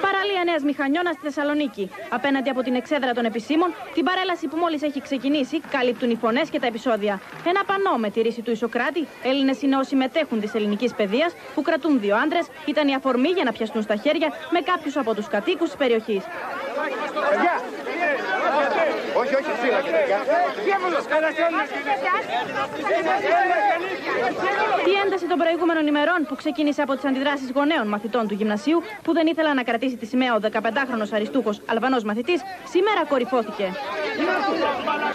Παραλία Νέας Μηχανιώνας στη Θεσσαλονίκη. Απέναντι από την εξέδρα των επισήμων, την παρέλαση που μόλις έχει ξεκινήσει, καλύπτουν οι φωνές και τα επεισόδια. Ένα πανό με τη ρίση του Ισοκράτη, Έλληνες είναι όσοι μετέχουν της ελληνικής παιδείας, που κρατούν δύο άντρες, ήταν η αφορμή για να πιαστούν στα χέρια με κάποιους από τους κατοίκους της περιοχής. Όχι, όχι, φύλακε, παιδιά. Η ένταση των προηγούμενων ημερών που ξεκίνησε από τις αντιδράσεις γονέων μαθητών του γυμνασίου που δεν ήθελαν να κρατήσει τη σημαία ο 15χρονο Αριστούχος Αλβανός μαθητής, σήμερα κορυφώθηκε.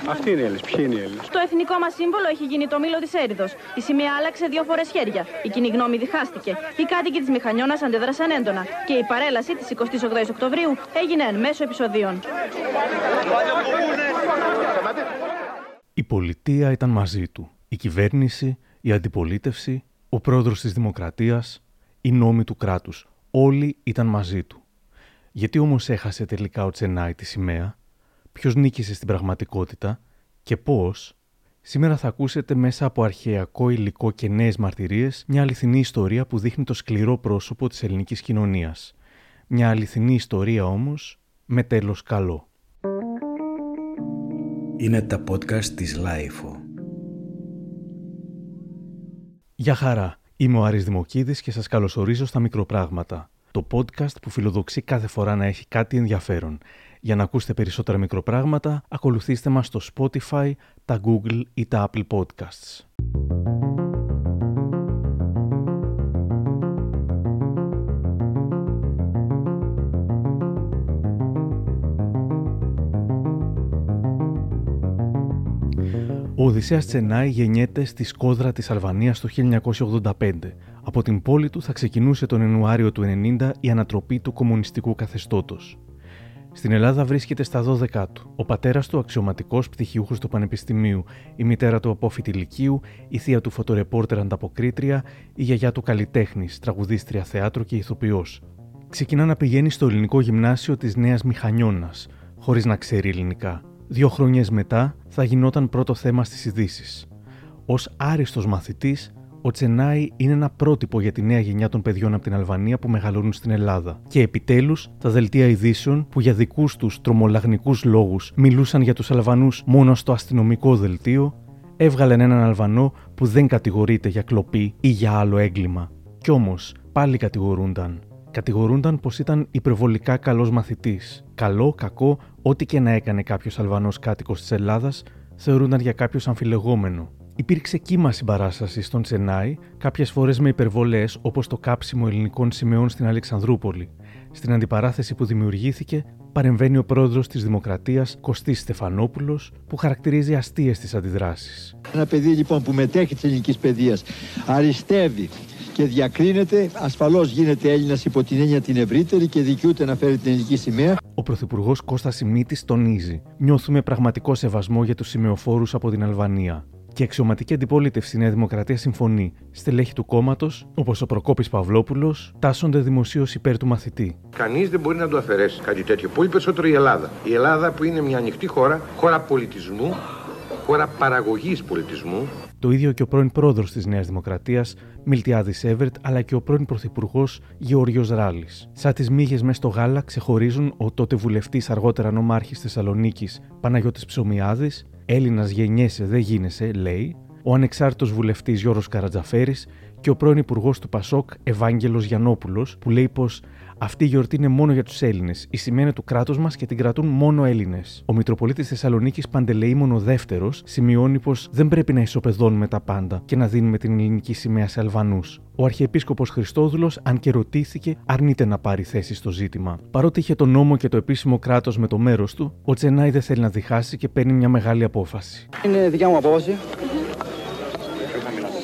Αυτοί είναι οι Έλληνε. Ποιοι είναι οι Έλληνες; Το εθνικό μας σύμβολο έχει γίνει το μήλο της Έριδο. Η σημαία άλλαξε δύο φορές χέρια. Η κοινή γνώμη διχάστηκε. Οι κάτοικοι της Μηχανιώνας αντέδρασαν έντονα. Και η παρέλαση της 28 Οκτωβρίου έγινε εν μέσω επεισοδίων. Η πολιτεία ήταν μαζί του. Η κυβέρνηση, η αντιπολίτευση, ο πρόεδρος της Δημοκρατίας, οι νόμοι του κράτους. Όλοι ήταν μαζί του. Γιατί όμως έχασε τελικά ο Τσενάι τη σημαία, ποιος νίκησε στην πραγματικότητα; Και πώς, σήμερα θα ακούσετε μέσα από αρχειακό υλικό και νέες μαρτυρίες μια αληθινή ιστορία που δείχνει το σκληρό πρόσωπο της ελληνικής κοινωνίας. Μια αληθινή ιστορία όμως με τέλος καλό. Είναι τα podcast της LiFO. Γεια χαρά. Είμαι ο Άρης Δημοκίδης και σας καλωσορίζω στα Μικροπράγματα. Το podcast που φιλοδοξεί κάθε φορά να έχει κάτι ενδιαφέρον. Για να ακούσετε περισσότερα μικροπράγματα, ακολουθήστε μας στο Spotify, τα Google ή τα Apple Podcasts. Ο Οδυσσέας Τσενάη γεννιέται στη Σκόδρα της Αλβανίας το 1985. Από την πόλη του θα ξεκινούσε τον Ιανουάριο του 1990 η ανατροπή του κομμουνιστικού καθεστώτος. Στην Ελλάδα βρίσκεται στα 12 του. Ο πατέρας του αξιωματικός πτυχιούχος του Πανεπιστημίου, η μητέρα του απόφοιτη Λυκείου, η θεία του φωτορεπόρτερ ανταποκρίτρια, η γιαγιά του καλλιτέχνης, τραγουδίστρια θεάτρου και ηθοποιός. Ξεκινά να πηγαίνει στο ελληνικό γυμνάσιο της Νέας Μηχανιώνας, χωρίς να ξέρει ελληνικά. Δύο χρόνια μετά θα γινόταν πρώτο θέμα στις ειδήσεις. Ω άριστος μαθητής, ο Τσενάη είναι ένα πρότυπο για τη νέα γενιά των παιδιών από την Αλβανία που μεγαλώνουν στην Ελλάδα. Και επιτέλους, τα δελτία ειδήσεων που για δικούς τους τρομολαγνικούς λόγους μιλούσαν για τους Αλβανούς μόνο στο αστυνομικό δελτίο, έβγαλαν έναν Αλβανό που δεν κατηγορείται για κλοπή ή για άλλο έγκλημα. Κι όμως, πάλι κατηγορούνταν. Κατηγορούνταν πως ήταν υπερβολικά καλός μαθητής. Καλό, κακό, ό,τι και να έκανε κάποιος Αλβανός κάτοικος της Ελλάδας, θεωρούνταν για κάποιος αμφιλεγόμενο. Υπήρξε κύμα συμπαράστασης στον Τσενάη, κάποιες φορές με υπερβολές όπως το κάψιμο ελληνικών σημαίων στην Αλεξανδρούπολη. Στην αντιπαράθεση που δημιουργήθηκε, παρεμβαίνει ο πρόεδρος της Δημοκρατίας Κωστής Στεφανόπουλος, που χαρακτηρίζει αστείες τις αντιδράσεις. Ένα παιδί λοιπόν που μετέχει της ελληνικής παιδείας, αριστεύει και διακρίνεται, ασφαλώς γίνεται Έλληνας υπό την έννοια την ευρύτερη και δικαιούται να φέρει την ελληνική σημαία. Ο Πρωθυπουργός Κώστας Σιμίτης τονίζει: Νιώθουμε πραγματικό σεβασμό για τους σημεοφόρους από την Αλβανία. Και η αξιωματική αντιπολίτευση Νέα Δημοκρατία συμφωνεί. Στελέχη του κόμματος, όπως ο Προκόπης Παυλόπουλος, τάσσονται δημοσίως υπέρ του μαθητή. Κανείς δεν μπορεί να το αφαιρέσει κάτι τέτοιο. Πολύ περισσότερο η Ελλάδα. Η Ελλάδα που είναι μια ανοιχτή χώρα, χώρα πολιτισμού, χώρα παραγωγής πολιτισμού. Το ίδιο και ο πρώην πρόεδρος της Νέας Δημοκρατίας, Μιλτιάδης Εύερτ, αλλά και ο πρώην πρωθυπουργός Γεωργίο Ράλης. Σαν τις μύγες μέσα στο γάλα ξεχωρίζουν ο τότε βουλευτής αργότερα νομάρχης Θεσσαλονίκης Παναγιώτης Ψωμιάδης, Έλληνας γεννιέσαι, δεν γίνεσαι, λέει, ο ανεξάρτητος βουλευτής Γιώργο Καρατζαφέρης και ο πρώην υπουργός του Πασόκ Ευάγγελος Γιανόπουλο, που λέει πως αυτή η γιορτή είναι μόνο για τους Έλληνες. Η σημαία του κράτους μας και την κρατούν μόνο Έλληνες. Ο Μητροπολίτης Θεσσαλονίκης Παντελεήμονο Δεύτερος σημειώνει πως δεν πρέπει να ισοπεδώνουμε τα πάντα και να δίνουμε την ελληνική σημαία σε Αλβανούς. Ο Αρχιεπίσκοπος Χριστόδουλος, αν και ρωτήθηκε, αρνείται να πάρει θέση στο ζήτημα. Παρότι είχε τον νόμο και το επίσημο κράτος με το μέρος του, ο Τσενάη δεν θέλει να διχάσει και παίρνει μια μεγάλη απόφαση. Είναι δικιά μου απόφαση.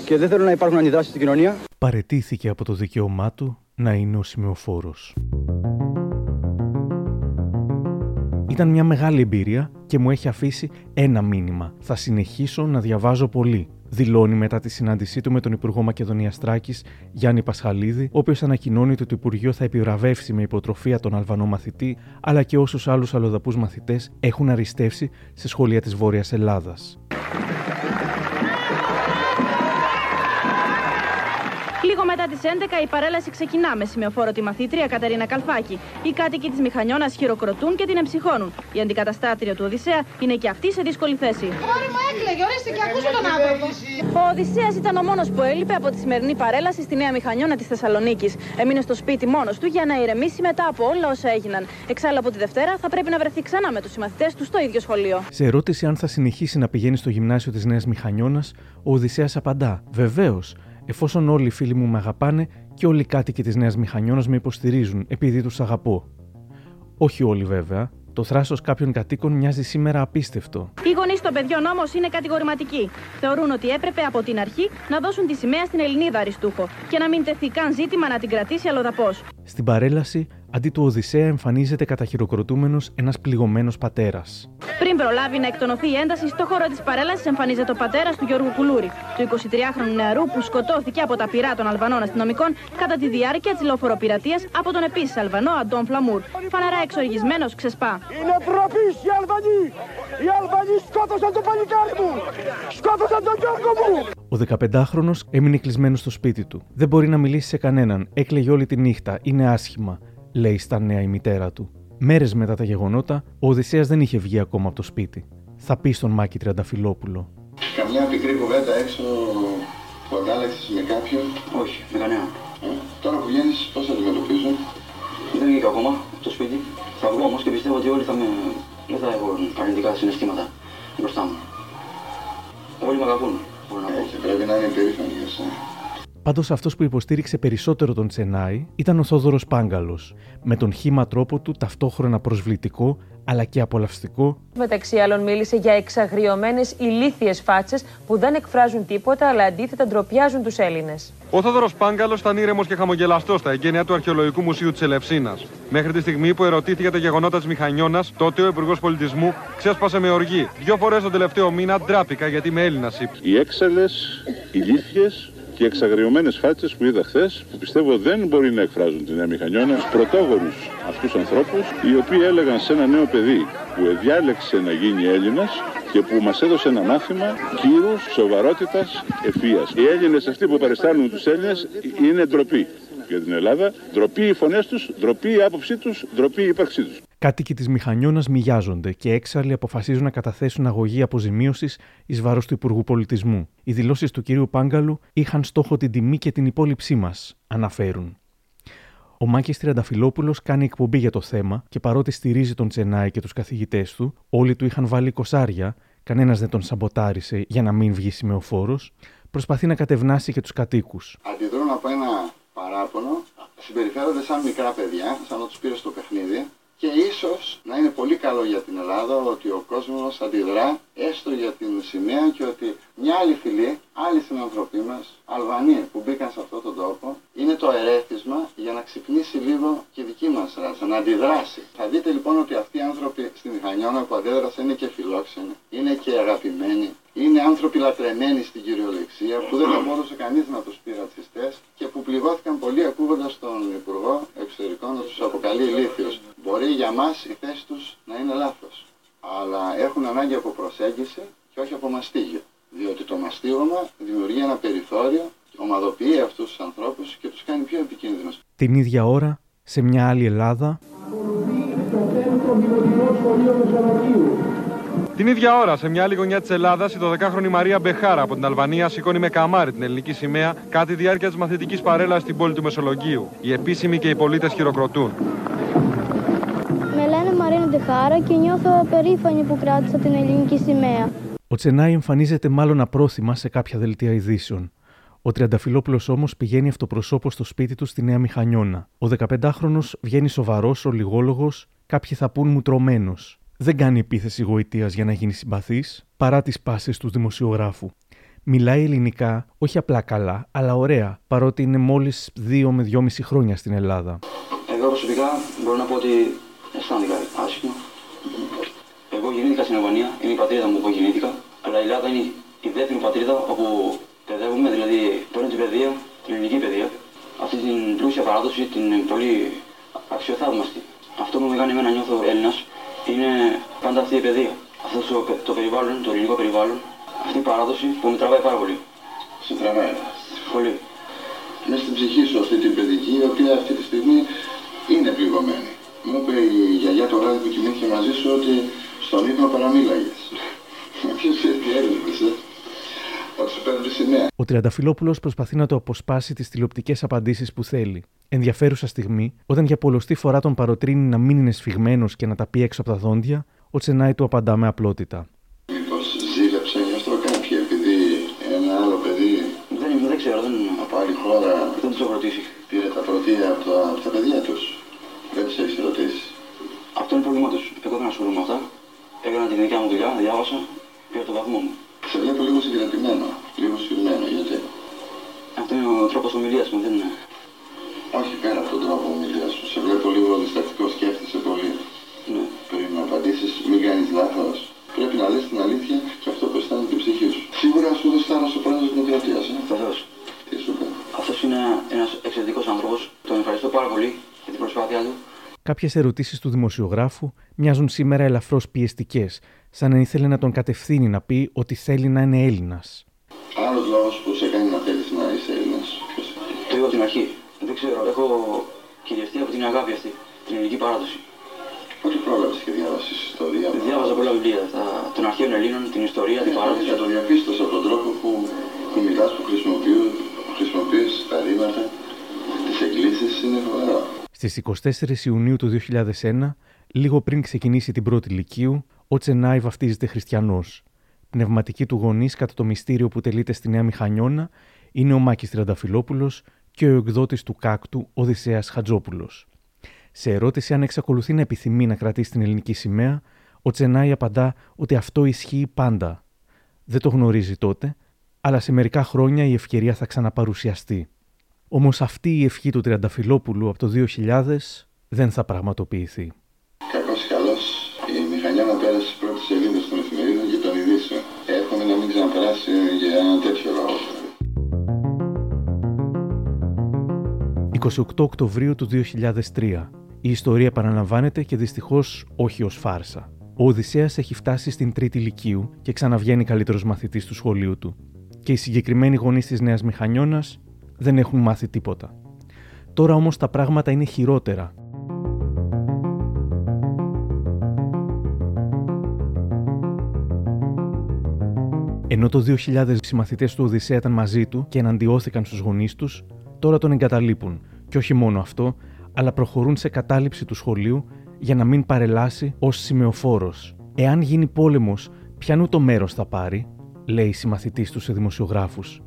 Και δεν θέλω να υπάρχουν αντιδράσεις στην κοινωνία. Παρετήθηκε από το δικαίωμά του να είναι ο σημειοφόρος. Ήταν μια μεγάλη εμπειρία και μου έχει αφήσει ένα μήνυμα. Θα συνεχίσω να διαβάζω πολύ. Δηλώνει μετά τη συνάντησή του με τον Υπουργό Μακεδονίας Τράκης Γιάννη Πασχαλίδη, ο οποίος ανακοινώνει ότι το Υπουργείο θα επιβραβεύσει με υποτροφία τον Αλβανό μαθητή, αλλά και όσους άλλους αλλοδαπούς μαθητές έχουν αριστεύσει σε σχολεία της Βόρειας Ελλάδας. Μετά τις 11 η παρέλαση ξεκινά με σημειοφόρο τη μαθήτρια Κατερίνα Καλφάκη. Οι κάτοικοι της Μηχανιώνας χειροκροτούν και την εμψυχώνουν. Η αντικαταστάτρια του Οδυσσέα είναι και αυτή σε δύσκολη θέση. Μόρι μου έκλαιγε, ορίστε και ακούσω τον άνθρωπο. Ο Οδυσσέας ήταν ο μόνος που έλειπε από τη σημερινή παρέλαση στη Νέα Μηχανιώνα της Θεσσαλονίκης. Έμεινε στο σπίτι μόνος του για να ηρεμήσει μετά από όλα όσα έγιναν. Εξάλλου από τη Δευτέρα θα πρέπει να βρεθεί ξανά με τους συμμαθητές του στο ίδιο σχολείο. Σε ερώτηση αν θα συνεχίσει να πηγαίνει στο γυμνάσιο της Νέας Μηχανιώνας, ο Οδυσσέας απαντά: Βεβαίως, εφόσον όλοι οι φίλοι μου με αγαπάνε και όλοι οι κάτοικοι της Νέας Μηχανιώνας με υποστηρίζουν επειδή τους αγαπώ. Όχι όλοι βέβαια. Το θράσος κάποιων κατοίκων μοιάζει σήμερα απίστευτο. Οι γονείς των παιδιών όμως είναι κατηγορηματικοί. Θεωρούν ότι έπρεπε από την αρχή να δώσουν τη σημαία στην Ελληνίδα Αριστούχο και να μην τεθεί καν ζήτημα να την κρατήσει αλλοδαπός. Στην παρέλαση, αντί του Οδυσσέα εμφανίζεται καταχειροκροτούμενος ένας πληγωμένος πατέρας. Πριν προλάβει να εκτονωθεί η ένταση, στο χώρο της παρέλασης εμφανίζεται ο πατέρας του Γιώργου Κουλούρη, του 23χρονου νεαρού που σκοτώθηκε από τα πυρά των Αλβανών αστυνομικών κατά τη διάρκεια της λεωφοροπειρατεία από τον επίσης Αλβανό Αντών Φλαμούρ. Φαναρά εξοργισμένος ξεσπά. Είναι προπή οι Αλβανοί! Οι Αλβανοί σκότωσαν τον παλικάρι μου! Σκότωσαν τον Γιώργο μου! Ο 15χρονο έμεινε κλεισμένος στο σπίτι του. Δεν μπορεί να μιλήσει σε κανέναν. Έκλαιγε όλη τη νύχτα. Είναι άσχημα, λέει στα νέα η μητέρα του. Μέρες μετά τα γεγονότα, ο Οδυσσέας δεν είχε βγει ακόμα από το σπίτι. Θα πει στον Μάκη Τριανταφυλόπουλο. Καμιά πικρή κουβέντα έξω που αντάλλαξες με κάποιον. Όχι, με κανένα. Ε, τώρα που βγαίνεις πώς θα αντιμετωπίζουν. Δεν βγήκα ακόμα από το σπίτι. Θα βγω όμως και πιστεύω ότι όλοι θα με. Δεν θα έχω αρνητικά συναισθήματα μπροστά μου. Όλοι με αγαπούν. Μπορώ να πω. Έτσι, πρέπει να είναι περήφανοι για εσένα. Πάντως αυτός που υποστήριξε περισσότερο τον Τσενάη ήταν ο Θόδωρος Πάγκαλος, με τον χήμα τρόπο του ταυτόχρονα προσβλητικό αλλά και απολαυστικό. Μεταξύ άλλων, μίλησε για εξαγριωμένες ηλίθιες φάτσες που δεν εκφράζουν τίποτα, αλλά αντίθετα ντροπιάζουν τους Έλληνες. Ο Θόδωρος Πάγκαλος ήταν ήρεμος και χαμογελαστός στα εγγένεια του Αρχαιολογικού Μουσείου της Ελευσίνας. Μέχρι τη στιγμή που ερωτήθηκε για τα γεγονότα της Μηχανιώνας, τότε ο Υπουργός Πολιτισμού ξέσπασε με οργή. Δύο φορές τον τελευταίο μήνα ντράπηκα γιατί είμαι Έλληνας, είπε. Οι έξαλλε, ηλίθιες και εξαγριωμένες φάτσες που είδα χθες, που πιστεύω δεν μπορεί να εκφράζουν τη Νέα Μηχανιώνα, τους πρωτόγονους αυτούς ανθρώπους, οι οποίοι έλεγαν σε ένα νέο παιδί που διάλεξε να γίνει Έλληνας και που μας έδωσε ένα μάθημα κύρους, σοβαρότητας, ευφύας. Οι Έλληνες αυτοί που παριστάνουν τους Έλληνες είναι ντροπή για την Ελλάδα, ντροπή οι φωνές τους, ντροπή η άποψή τους, ντροπή η ύπαρξή τους. Κάτοικοι της Μηχανιώνας μοιάζονται και έξαλλοι αποφασίζουν να καταθέσουν αγωγή αποζημίωσης εις βάρος του Υπουργού Πολιτισμού. Οι δηλώσεις του κυρίου Πάγκαλου είχαν στόχο την τιμή και την υπόλοιψή μας, αναφέρουν. Ο Μάκης Τριανταφυλόπουλο κάνει εκπομπή για το θέμα και παρότι στηρίζει τον Τσενάη και τους καθηγητές του, όλοι του είχαν βάλει κοσάρια, κανένας δεν τον σαμποτάρισε για να μην βγει σημεοφόρος, προσπαθεί να κατευνάσει και τους κατοίκους. Αντιδρούν από ένα παράπονο, συμπεριφέρονται σαν μικρά παιδιά, σαν να τους πήρε στο παιχνίδι και ίσως να είναι πολύ καλό για την Ελλάδα ότι ο κόσμος αντιδρά έστω για την σημαία και ότι μια άλλη φυλή, άλλοι συνανθρωποί μας, Αλβανοί που μπήκαν σε αυτόν τον τόπο, είναι το ερέθισμα για να ξυπνήσει λίγο και η δική μας ράσα, να αντιδράσει. Θα δείτε λοιπόν ότι αυτοί οι άνθρωποι στη Μηχανιώνα που αντέδρασαν είναι και φιλόξενοι, είναι και αγαπημένοι, είναι άνθρωποι λατρεμένοι στην κυριολεξία που δεν θα μπορούσε κανείς να τους πει ρατσιστές και που πληγώθηκαν πολύ ακούγοντας τον Υπουργό Εξωτερικών να τους αποκαλεί ηλίθιος. Μπορεί για μας η θέση τους να είναι λάθος, αλλά έχουν ανάγκη από προσέγγιση και όχι από μαστίγιο. Διότι το μαστίγωμα δημιουργεί ένα περιθώριο, ομαδοποιεί αυτούς τους ανθρώπους και τους κάνει πιο επικίνδυνους. Την ίδια ώρα, σε μια άλλη Ελλάδα, Την ίδια ώρα, σε μια άλλη γωνιά της Ελλάδας, η 12χρονη Μαρία Μπεχάρα από την Αλβανία σηκώνει με καμάρι την ελληνική σημαία κατά τη διάρκεια της μαθητικής παρέλασης στην πόλη του Μεσολογγίου. Οι επίσημοι και οι πολίτες χειροκροτούν. Με λένε Μαρίνα Ντεχάρα και νιώθω περήφανη που κράτησα την ελληνική σημαία. ο Τσενάη εμφανίζεται μάλλον απρόθυμα σε κάποια δελτία ειδήσεων. Ο Τριανταφυλόπουλος όμως πηγαίνει αυτοπροσώπως στο σπίτι του στη Νέα Μηχανιώνα. Ο 15χρονο βγαίνει σοβαρός, ολιγόλογος, κάποιοι θα πούν μουτρωμένο. Δεν κάνει επίθεση γοητείας για να γίνει συμπαθής, παρά τις πάσει του δημοσιογράφου. Μιλάει ελληνικά, όχι απλά καλά, αλλά ωραία, παρότι είναι μόλις 2 με 2,5 χρόνια στην Ελλάδα. Εγώ προσωπικά μπορώ να πω ότι αισθάνθηκα άσχημα. Εγώ γεννήθηκα στην Αλβανία, είναι η πατρίδα μου που γεννήθηκα, αλλά η Ελλάδα είναι η δεύτερη πατρίδα όπου παιδεύουμε, δηλαδή παίρνω την παιδεία, την ελληνική παιδεία, αυτή την πλούσια παράδοση, την πολύ αξιοθαύμαστη. Αυτό που με κάνει εμένα νιώθω Έλληνας είναι πάντα αυτή η παιδεία. Αυτός το, το περιβάλλον, το ελληνικό περιβάλλον, αυτή η παράδοση που με τραβάει πάρα πολύ. Σε τραβάει. Πολύ. Με ψυχή σου αυτή την παιδική, η οποία αυτή τη στιγμή είναι πληγωμένη. Μου είπε η γιαγιά το βράδυ που κοιμήθηκε μαζί σου ότι στον ύπνο παραμίλαγες. Ποιος τι έβλεπες, ε; Ο Τριανταφυλόπουλο προσπαθεί να το αποσπάσει τις τηλεοπτικές απαντήσεις που θέλει. Ενδιαφέρουσα στιγμή, όταν για πολλωστή φορά τον παροτρύνει να μην είναι σφιγμένος και να τα πει έξω από τα δόντια, ο Τσενάη του απαντά με απλότητα. Μήπως ζήλεψε γι' αυτό κάποιοι, επειδή ένα άλλο παιδί. Δεν, δεν ξέρω, δεν. Από άλλη χώρα. Δεν τους έχω ρωτήσει. Πήρε τα πρωτεία από τα, από τα παιδιά τους; Αυτό είναι πρόβλημά τους. Εγώ δεν ασχολούμαι με αυτά. Έκανα τη δικιά μου δουλειά, διάβασα, πήρα το βαθμό μου. Σε βλέπω λίγο συγκρατημένο, λίγο σφιγμένο, γιατί; Αυτό είναι ο τρόπος ομιλίας μου, δεν είναι. Όχι πέρα από τον τρόπο ομιλίας σου. Σε βλέπω λίγο διστακτικό, σκέφτεσαι πολύ. Ναι. Πριν να απαντήσεις, μην κάνεις λάθος. Πρέπει να λες την αλήθεια Κάποιες ερωτήσεις του δημοσιογράφου μοιάζουν σήμερα ελαφρώς πιεστικές, σαν να ήθελε να τον κατευθύνει να πει ότι θέλει να είναι Έλληνας. Άλλος λόγος που σε κάνει να θέλεις να είσαι Έλληνας. Το είπα από την αρχή. Δεν ξέρω, έχω κυριευτεί από την αγάπη αυτή, την ελληνική παράδοση. Πότε πρόλαβες και διάβασες ιστορία. Διάβαζα πολλά βιβλία τα, των αρχαίων Ελλήνων, την ιστορία, την παράδοση. Και το διαπίστωσα από τον τρόπο που, που μιλά, που χρησιμοποιείς τα ρήματα, τις εκκλήσεις, είναι φοβερό. Στις 24 Ιουνίου του 2001, λίγο πριν ξεκινήσει την πρώτη Λυκείου, ο Τσενάη βαφτίζεται χριστιανός. Πνευματική του γονής κατά το μυστήριο που τελείται στη Νέα Μηχανιώνα είναι ο Μάκης Τριανταφυλόπουλος και ο εκδότης του κάκτου Οδυσσέας Χατζόπουλος. Σε ερώτηση αν εξακολουθεί να επιθυμεί να κρατήσει την ελληνική σημαία, ο Τσενάη απαντά ότι αυτό ισχύει πάντα. Δεν το γνωρίζει τότε, αλλά σε μερικά χρόνια η ευκαιρία θα ξαναπαρουσιαστεί. Όμως αυτή η ευχή του Τριανταφυλόπουλου από το 2000 δεν θα πραγματοποιηθεί. Κακό ή καλό, η μηχανιά να πέρασε στις πρώτες σελίδες των εφημερίδων και των ειδήσεων. Εύχομαι να μην ξαναπεράσει για ένα τέτοιο λόγο. 28 Οκτωβρίου του 2003. Η ιστορία επαναλαμβάνεται και δυστυχώς όχι ως φάρσα. Ο Οδυσσέας έχει φτάσει στην τρίτη ηλικίου και ξαναβγαίνει καλύτερος μαθητής του σχολείου του. Και οι συγκεκριμένοι γονείς της Νέας Μηχανιώνας δεν έχουν μάθει τίποτα. Τώρα όμως τα πράγματα είναι χειρότερα. Ενώ το 2000 οι μαθητές του Οδυσσέα ήταν μαζί του και εναντιώθηκαν στους γονείς τους, τώρα τον εγκαταλείπουν. Και όχι μόνο αυτό, αλλά προχωρούν σε κατάληψη του σχολείου για να μην παρελάσει ως σημεοφόρος. Εάν γίνει πόλεμος, ποιανού το μέρος θα πάρει, λέει η συμμαθητής τους σε δημοσιογράφους.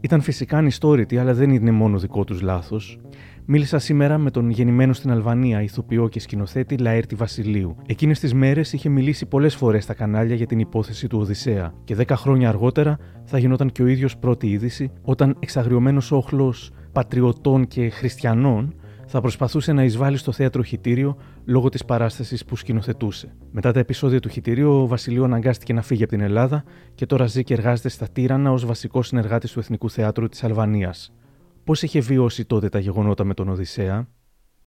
Ήταν φυσικά ανιστόρητοι, αλλά δεν είναι μόνο δικό τους λάθος. Μίλησα σήμερα με τον γεννημένο στην Αλβανία ηθοποιό και σκηνοθέτη Λαέρτη Βασιλείου. Εκείνες τις μέρες είχε μιλήσει πολλές φορές στα κανάλια για την υπόθεση του Οδυσσέα και δέκα χρόνια αργότερα θα γινόταν και ο ίδιος πρώτη είδηση όταν εξαγριωμένος όχλος πατριωτών και χριστιανών θα προσπαθούσε να εισβάλλει στο θέατρο χιτήριο λόγω της παράστασης που σκηνοθετούσε. Μετά τα επεισόδια του χιτηρίου, ο Βασιλείο αναγκάστηκε να φύγει από την Ελλάδα και τώρα ζει και εργάζεται στα Τύρανα ως βασικός συνεργάτης του Εθνικού Θεάτρου της Αλβανίας. Πώς είχε βιώσει τότε τα γεγονότα με τον Οδυσσέα,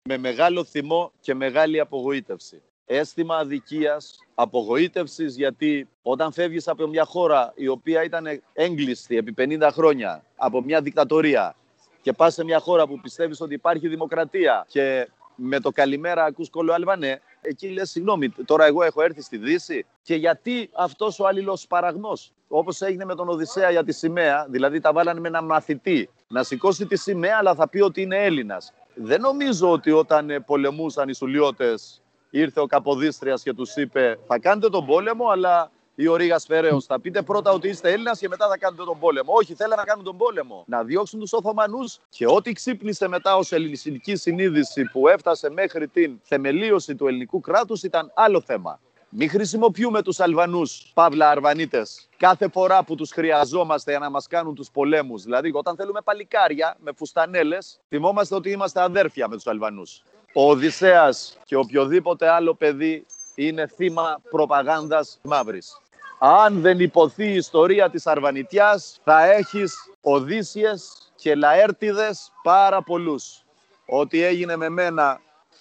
Με μεγάλο θυμό και μεγάλη απογοήτευση. Αίσθημα αδικίας, απογοήτευσης γιατί όταν φεύγεις από μια χώρα η οποία ήταν έγκλειστη επί 50 χρόνια από μια δικτατορία και πας σε μια χώρα που πιστεύεις ότι υπάρχει δημοκρατία και με το καλημέρα ακούς κολοαλβανέ, εκεί λες συγγνώμη, τώρα εγώ έχω έρθει στη Δύση και γιατί αυτός ο άλληλος παραγμός, όπως έγινε με τον Οδυσσέα για τη σημαία, δηλαδή τα βάλανε με ένα μαθητή να σηκώσει τη σημαία αλλά θα πει ότι είναι Έλληνας. Δεν νομίζω ότι όταν πολεμούσαν οι Σουλιώτες ήρθε ο Καποδίστριας και τους είπε θα κάνετε τον πόλεμο αλλά ή ο Ρίγα Φεραίο. Θα πείτε πρώτα ότι είστε Έλληνας και μετά θα κάνετε τον πόλεμο. Όχι, θέλανε να κάνουν τον πόλεμο. Να διώξουν τους Οθωμανούς και ό,τι ξύπνησε μετά ως ελληνική συνείδηση που έφτασε μέχρι την θεμελίωση του ελληνικού κράτους ήταν άλλο θέμα. Μην χρησιμοποιούμε τους Αλβανούς, παύλα Αρβανίτες, κάθε φορά που τους χρειαζόμαστε για να μας κάνουν τους πολέμους. Δηλαδή, όταν θέλουμε παλικάρια με φουστανέλες, θυμόμαστε ότι είμαστε αδέρφια με τους Αλβανούς. Ο Οδυσσέας και οποιοδήποτε άλλο παιδί είναι θύμα προπαγάνδας μαύρης. Αν δεν υποθεί η ιστορία της Αρβανιτιάς, θα έχεις Οδύσσιες και Λαέρτιδες πάρα πολλούς. Ό,τι έγινε με μένα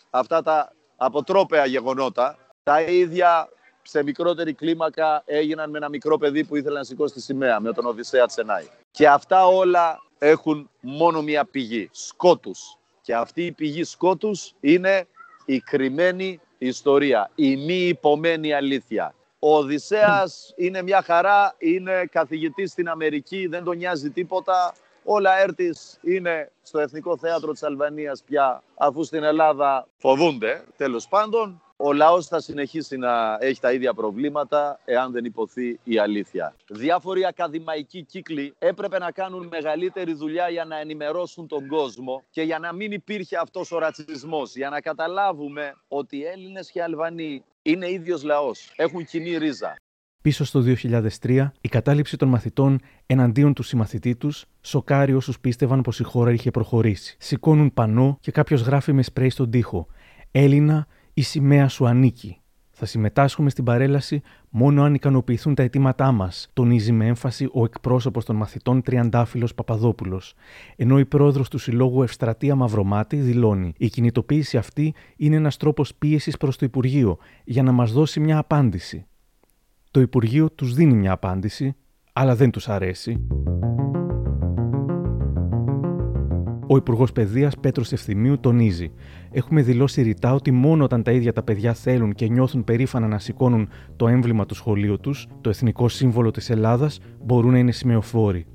αυτά τα αποτρόπαια γεγονότα, τα ίδια σε μικρότερη κλίμακα έγιναν με ένα μικρό παιδί που ήθελε να σηκώσει τη σημαία, με τον Οδυσσέα Τσενάη. Και αυτά όλα έχουν μόνο μία πηγή, σκότους. Και αυτή η πηγή σκότους είναι η κρυμμένη ιστορία, η μη υπομένη αλήθεια. Ο Οδυσσέας είναι μια χαρά, είναι καθηγητής στην Αμερική, δεν τον νοιάζει τίποτα. Ο Λαέρτης είναι στο Εθνικό Θέατρο της Αλβανίας πια, αφού στην Ελλάδα φοβούνται, τέλος πάντων. Ο λαός θα συνεχίσει να έχει τα ίδια προβλήματα εάν δεν υποθεί η αλήθεια. Διάφοροι ακαδημαϊκοί κύκλοι έπρεπε να κάνουν μεγαλύτερη δουλειά για να ενημερώσουν τον κόσμο και για να μην υπήρχε αυτός ο ρατσισμός, για να καταλάβουμε ότι οι Έλληνες και οι Αλβανοί είναι ίδιος λαός, έχουν κοινή ρίζα. Πίσω στο 2003, η κατάληψη των μαθητών εναντίον του συμμαθητή τους σοκάρει όσους πίστευαν πως η χώρα είχε προχωρήσει. Σηκώνουν πανό και κάποιος γράφει με σπρέι στον τοίχο. Έλληνα, η σημαία σου ανήκει. Θα συμμετάσχουμε στην παρέλαση μόνο αν ικανοποιηθούν τα αιτήματά μας, τονίζει με έμφαση ο εκπρόσωπος των μαθητών Τριαντάφυλλος Παπαδόπουλος. Ενώ η πρόεδρος του Συλλόγου Ευστρατεία Μαυρομάτη δηλώνει: Η κινητοποίηση αυτή είναι ένας τρόπος πίεσης προς το Υπουργείο για να μας δώσει μια απάντηση. Το Υπουργείο τους δίνει μια απάντηση, αλλά δεν τους αρέσει. Ο Υπουργός Παιδείας Πέτρος Ευθυμίου τονίζει: Έχουμε δηλώσει ρητά ότι μόνο όταν τα ίδια τα παιδιά θέλουν και νιώθουν περήφανα να σηκώνουν το έμβλημα του σχολείου τους, το εθνικό σύμβολο της Ελλάδας, μπορούν να είναι σημεοφόροι.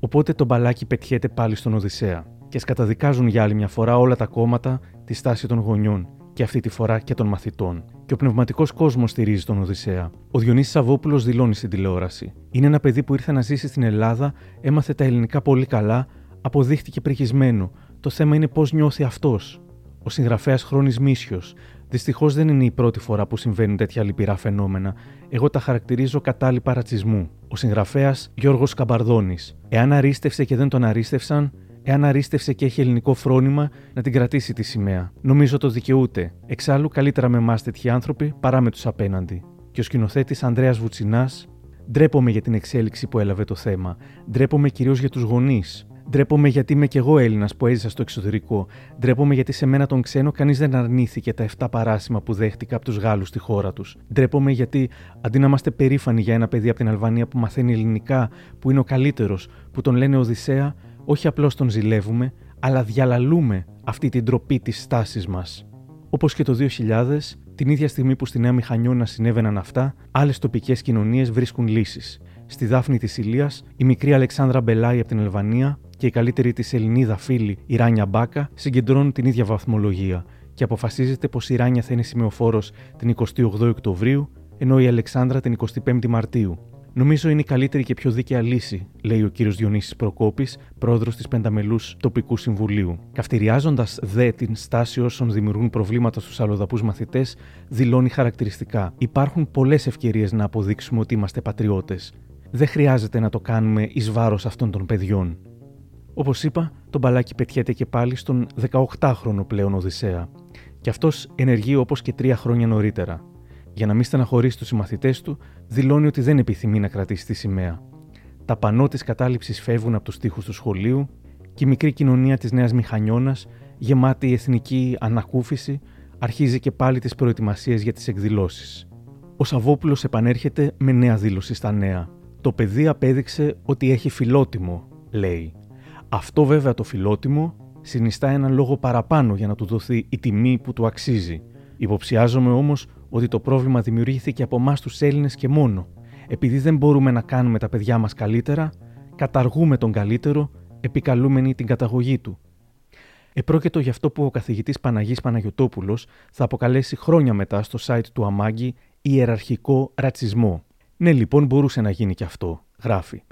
Οπότε το μπαλάκι πετιέται πάλι στον Οδυσσέα και σκαταδικάζουν για άλλη μια φορά όλα τα κόμματα τη στάση των γονιών και αυτή τη φορά και των μαθητών. Και ο πνευματικός κόσμος στηρίζει τον Οδυσσέα. Ο Διονύσης Σαββόπουλος δηλώνει στην τηλεόραση. Είναι ένα παιδί που ήρθε να ζήσει στην Ελλάδα, έμαθε τα ελληνικά πολύ καλά, αποδείχτηκε πρικισμένο. Το θέμα είναι πώς νιώθει αυτός. Ο συγγραφέας Χρόνης Μίσιος. Δυστυχώς δεν είναι η πρώτη φορά που συμβαίνουν τέτοια λυπηρά φαινόμενα. Εγώ τα χαρακτηρίζω κατάλοιπα ρατσισμού. Ο συγγραφέας Γιώργος Καμπαρδόνης. Εάν αρίστευσε και δεν τον αρίστευσαν, εάν αρίστευσε και έχει ελληνικό φρόνημα, να την κρατήσει τη σημαία. Νομίζω το δικαιούται. Εξάλλου, καλύτερα με εμάς τέτοιοι άνθρωποι παρά με τους απέναντι. Και ο σκηνοθέτης Ανδρέας Βουτσινάς. Ντρέπομαι για την εξέλιξη που έλαβε το θέμα. Ντρέπομαι κυρίως για τους γονείς. Ντρέπομαι γιατί είμαι κι εγώ Έλληνας που έζησα στο εξωτερικό. Ντρέπομαι γιατί σε μένα τον ξένο κανείς δεν αρνήθηκε τα 7 παράσημα που δέχτηκα από τους Γάλλους στη χώρα τους. Ντρέπομαι γιατί αντί να είμαστε περήφανοι για ένα παιδί από την Αλβανία που μαθαίνει ελληνικά, που είναι ο καλύτερος, που τον λένε Οδυσσέα, όχι απλώς τον ζηλεύουμε, αλλά διαλαλούμε αυτή την τροπή της στάσης μας. Όπως και το 2000, την ίδια στιγμή που στη Νέα Μηχανιώνα συνέβαιναν αυτά, άλλες τοπικές κοινωνίες βρίσκουν λύσεις. Στη Δάφνη της Ηλίας, η μικρή Αλεξάνδρα Μπελάη από την Αλβανία και η καλύτερη της Ελληνίδα φίλη, η Ράνια Μπάκα, συγκεντρώνουν την ίδια βαθμολογία και αποφασίζεται πως η Ράνια θα είναι σημεοφόρο την 28η Οκτωβρίου, ενώ η Αλεξάνδρα την 25η Μαρτίου. Νομίζω είναι η καλύτερη και πιο δίκαια λύση, λέει ο κύριος Διονύσης Προκόπης, πρόεδρος της Πενταμελούς Τοπικού Συμβουλίου. Καυτηριάζοντας δε την στάση όσων δημιουργούν προβλήματα στους αλλοδαπούς μαθητές, δηλώνει χαρακτηριστικά: Υπάρχουν πολλές ευκαιρίες να αποδείξουμε ότι είμαστε πατριώτες. Δεν χρειάζεται να το κάνουμε εις βάρος αυτών των παιδιών. Όπως είπα, το μπαλάκι πετιέται και πάλι στον 18χρονο πλέον Οδυσσέα. Και αυτός ενεργεί όπως και τρία χρόνια νωρίτερα. Για να μην στεναχωρήσει τους συμμαθητές του, δηλώνει ότι δεν επιθυμεί να κρατήσει τη σημαία. Τα πανό της κατάληψης φεύγουν από τους τοίχου του σχολείου και η μικρή κοινωνία της Νέας Μηχανιώνας, γεμάτη εθνική ανακούφιση, αρχίζει και πάλι τις προετοιμασίες για τις εκδηλώσεις. Ο Σαββόπουλος επανέρχεται με νέα δήλωση στα νέα. Το παιδί απέδειξε ότι έχει φιλότιμο, λέει. Αυτό βέβαια το φιλότιμο συνιστά έναν λόγο παραπάνω για να του δοθεί η τιμή που του αξίζει. Υποψιάζομαι όμως ότι το πρόβλημα δημιουργήθηκε από εμάς τους Έλληνες και μόνο. Επειδή δεν μπορούμε να κάνουμε τα παιδιά μας καλύτερα, καταργούμε τον καλύτερο, επικαλούμενοι την καταγωγή του. Επρόκειτο γι' αυτό που ο καθηγητής Παναγής Παναγιωτόπουλο θα αποκαλέσει χρόνια μετά στο site του Αμάγκη ιεραρχικό ρατσισμό. Ναι, λοιπόν, μπορούσε να γίνει και αυτό, γράφει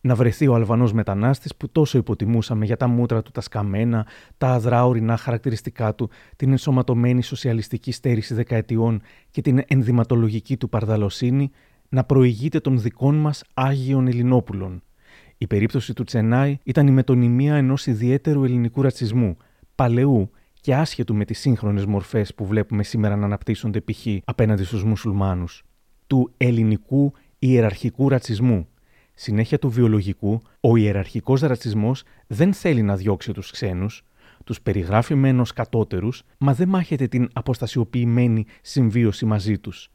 να βρεθεί ο Αλβανός μετανάστης που τόσο υποτιμούσαμε για τα μούτρα του, τα σκαμμένα, τα αδρά ορεινά χαρακτηριστικά του, την ενσωματωμένη σοσιαλιστική στέρηση δεκαετιών και την ενδυματολογική του παρδαλοσύνη, να προηγείται των δικών μας Άγιων Ελληνόπουλων. Η περίπτωση του Τσενάη ήταν η μετωνυμία ενός ιδιαίτερου ελληνικού ρατσισμού, παλαιού και άσχετου με τις σύγχρονες μορφές που βλέπουμε σήμερα να αναπτύσσονται π.χ. απέναντι στους μουσουλμάνους, του ελληνικού ιεραρχικού ρατσισμού συνέχεια του βιολογικού, ο ιεραρχικός ρατσισμό δεν θέλει να διώξει τους ξένους, τους περιγράφει μεν ω κατώτερους, μα δεν μάχεται την αποστασιοποιημένη συμβίωση μαζί τους.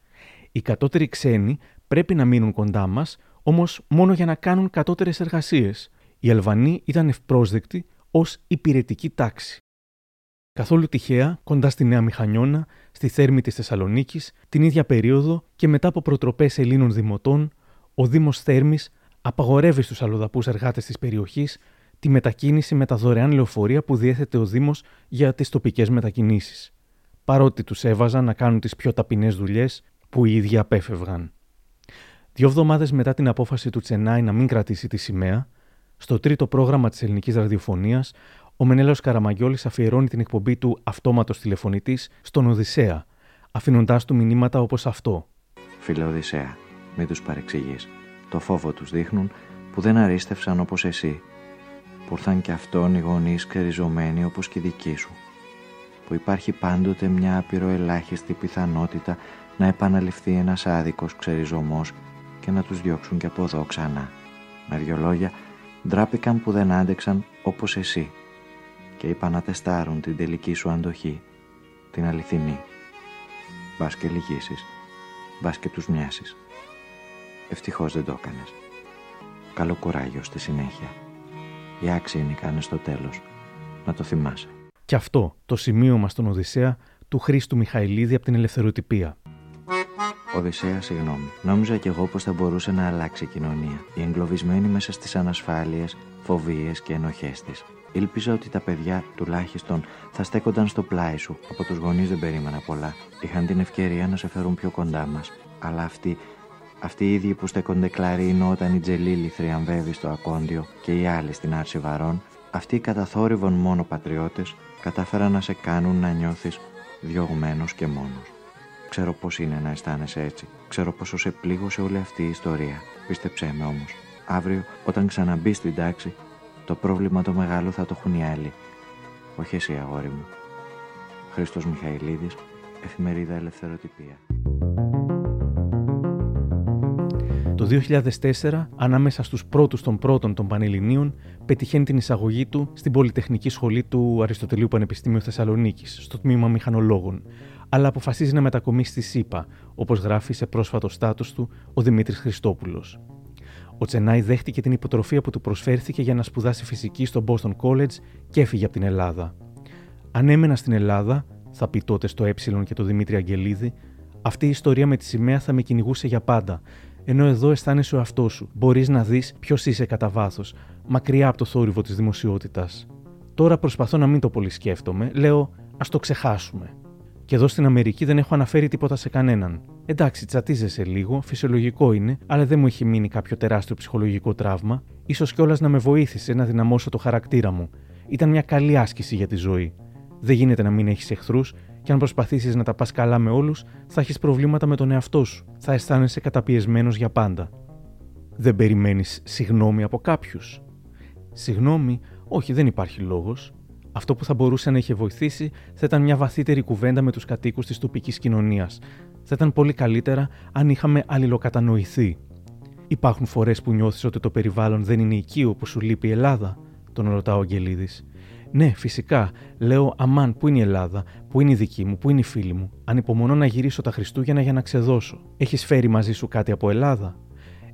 Οι κατώτεροι ξένοι πρέπει να μείνουν κοντά μας, όμως μόνο για να κάνουν κατώτερες εργασίες. Οι Αλβανοί ήταν ευπρόσδεκτοι ως υπηρετική τάξη. Καθόλου τυχαία, κοντά στη Νέα Μηχανιώνα, στη θέρμη της Θεσσαλονίκης, την ίδια περίοδο και μετά από προτροπές Ελλήνων δημοτών, ο Δήμος Θέρμης απαγορεύει στους αλλοδαπούς εργάτες της περιοχής τη μετακίνηση με τα δωρεάν λεωφορεία που διέθετε ο Δήμος για τις τοπικές μετακινήσεις. Παρότι τους έβαζαν να κάνουν τις πιο ταπεινές δουλειές που οι ίδιοι απέφευγαν. Δύο εβδομάδες μετά την απόφαση του Τσενάη να μην κρατήσει τη σημαία, στο τρίτο πρόγραμμα της ελληνικής ραδιοφωνίας, ο Μενέλαο Καραμαγιόλη αφιερώνει την εκπομπή του Αυτόματος Τηλεφωνητής στον Οδυσσέα, αφήνοντάς του μηνύματα όπως αυτό. Φίλε Οδυσσέα, μην τους παρεξηγείς. Το φόβο τους δείχνουν που δεν αρίστευσαν όπως εσύ, που ήρθαν κι αυτόν οι γονείς ξεριζωμένοι όπως και οι δικοί σου, που υπάρχει πάντοτε μια απειροελάχιστη πιθανότητα να επαναληφθεί ένας άδικος ξεριζωμός και να τους διώξουν και από εδώ ξανά. Με δυο λόγια, ντράπηκαν που δεν άντεξαν όπως εσύ και είπαν να τεστάρουν την τελική σου αντοχή, την αληθινή. Μπας και λυγίσεις, μπας και τους μοιάσεις. Ευτυχώς δεν το έκανες. Καλό κουράγιο στη συνέχεια. Οι άξιοι είναι στο τέλος. Να το θυμάσαι. Και αυτό το σημείωμα στον Οδυσσέα του Χρήστου Μιχαηλίδη από την Ελευθεροτυπία. Οδυσσέα, συγγνώμη. Νόμιζα κι εγώ πως θα μπορούσε να αλλάξει η κοινωνία. Η εγκλωβισμένη μέσα στις ανασφάλειες, φοβίες και ενοχές της. Ήλπιζα ότι τα παιδιά τουλάχιστον θα στέκονταν στο πλάι σου. Από τους γονείς δεν περίμενα πολλά. Είχαν την ευκαιρία να σε φέρουν πιο κοντά μας. Αλλά αυτοί, αυτοί οι ίδιοι που στέκονται κλαρίνο όταν η Τζελίλη θριαμβεύει στο ακόντιο και οι άλλοι στην άρση βαρών, αυτοί οι καταθόρυβον μόνο πατριώτες κατάφεραν να σε κάνουν να νιώθεις διωγμένος και μόνος. Ξέρω πώς είναι να αισθάνεσαι έτσι. Ξέρω πόσο σε πλήγωσε όλη αυτή η ιστορία. Πίστεψέ με όμως. Αύριο, όταν ξαναμπεί στην τάξη, το πρόβλημα το μεγάλο θα το έχουν οι άλλοι. Όχι εσύ, αγόρι μου. Χρήστος Μιχαηλίδης, Εφημερίδα Ελευθεροτυπία. Το 2004, ανάμεσα στους πρώτους των πρώτων των Πανελληνίων, πετυχαίνει την εισαγωγή του στην Πολυτεχνική Σχολή του Αριστοτελείου Πανεπιστήμιου Θεσσαλονίκης, στο τμήμα Μηχανολόγων, αλλά αποφασίζει να μετακομίσει στη ΣΥΠΑ, όπως γράφει σε πρόσφατο στάτους του ο Δημήτρης Χριστόπουλος. Ο Τσενάη δέχτηκε την υποτροφία που του προσφέρθηκε για να σπουδάσει φυσική στο Boston College και έφυγε από την Ελλάδα. Αν έμενα στην Ελλάδα, θα πει τότε στο Ε και το Δημήτρη Αγγελίδη, αυτή η ιστορία με τη σημαία θα με κυνηγούσε για πάντα. Ενώ εδώ αισθάνεσαι ο αυτό σου. Μπορείς να δεις ποιος είσαι κατά βάθος, μακριά από το θόρυβο της δημοσιότητας. Τώρα προσπαθώ να μην το πολύ σκέφτομαι. Λέω, ας το ξεχάσουμε. Και εδώ στην Αμερική δεν έχω αναφέρει τίποτα σε κανέναν. Εντάξει, τσατίζεσαι λίγο, φυσιολογικό είναι, αλλά δεν μου έχει μείνει κάποιο τεράστιο ψυχολογικό τραύμα. σω κιόλας να με βοήθησε να δυναμώσω το χαρακτήρα μου. Ήταν μια καλή άσκηση για τη ζωή. Δεν γίνεται να μην έχεις εχθρούς, και αν προσπαθήσεις να τα πας καλά με όλους, θα έχεις προβλήματα με τον εαυτό σου. Θα αισθάνεσαι καταπιεσμένος για πάντα. Δεν περιμένεις συγνώμη από κάποιους. Συγνώμη, όχι, δεν υπάρχει λόγος. Αυτό που θα μπορούσε να είχε βοηθήσει θα ήταν μια βαθύτερη κουβέντα με τους κατοίκους της τοπικής κοινωνίας. Θα ήταν πολύ καλύτερα αν είχαμε αλληλοκατανοηθεί. Υπάρχουν φορές που νιώθεις ότι το περιβάλλον δεν είναι οικείο που σου λείπει η Ελλάδα, τον ρωτά ο Αγγελίδης. Ναι, φυσικά. Λέω, Αμάν, πού είναι η Ελλάδα, πού είναι η δική μου, πού είναι η φίλη μου. Ανυπομονώ να γυρίσω τα Χριστούγεννα για να ξεδώσω. Έχεις φέρει μαζί σου κάτι από Ελλάδα;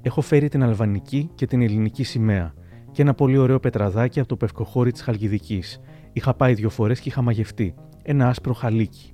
Έχω φέρει την αλβανική και την ελληνική σημαία και ένα πολύ ωραίο πετραδάκι από το πευκοχώρι της Χαλκιδικής Είχα πάει δύο φορές και είχα μαγευτεί. Ένα άσπρο χαλίκι.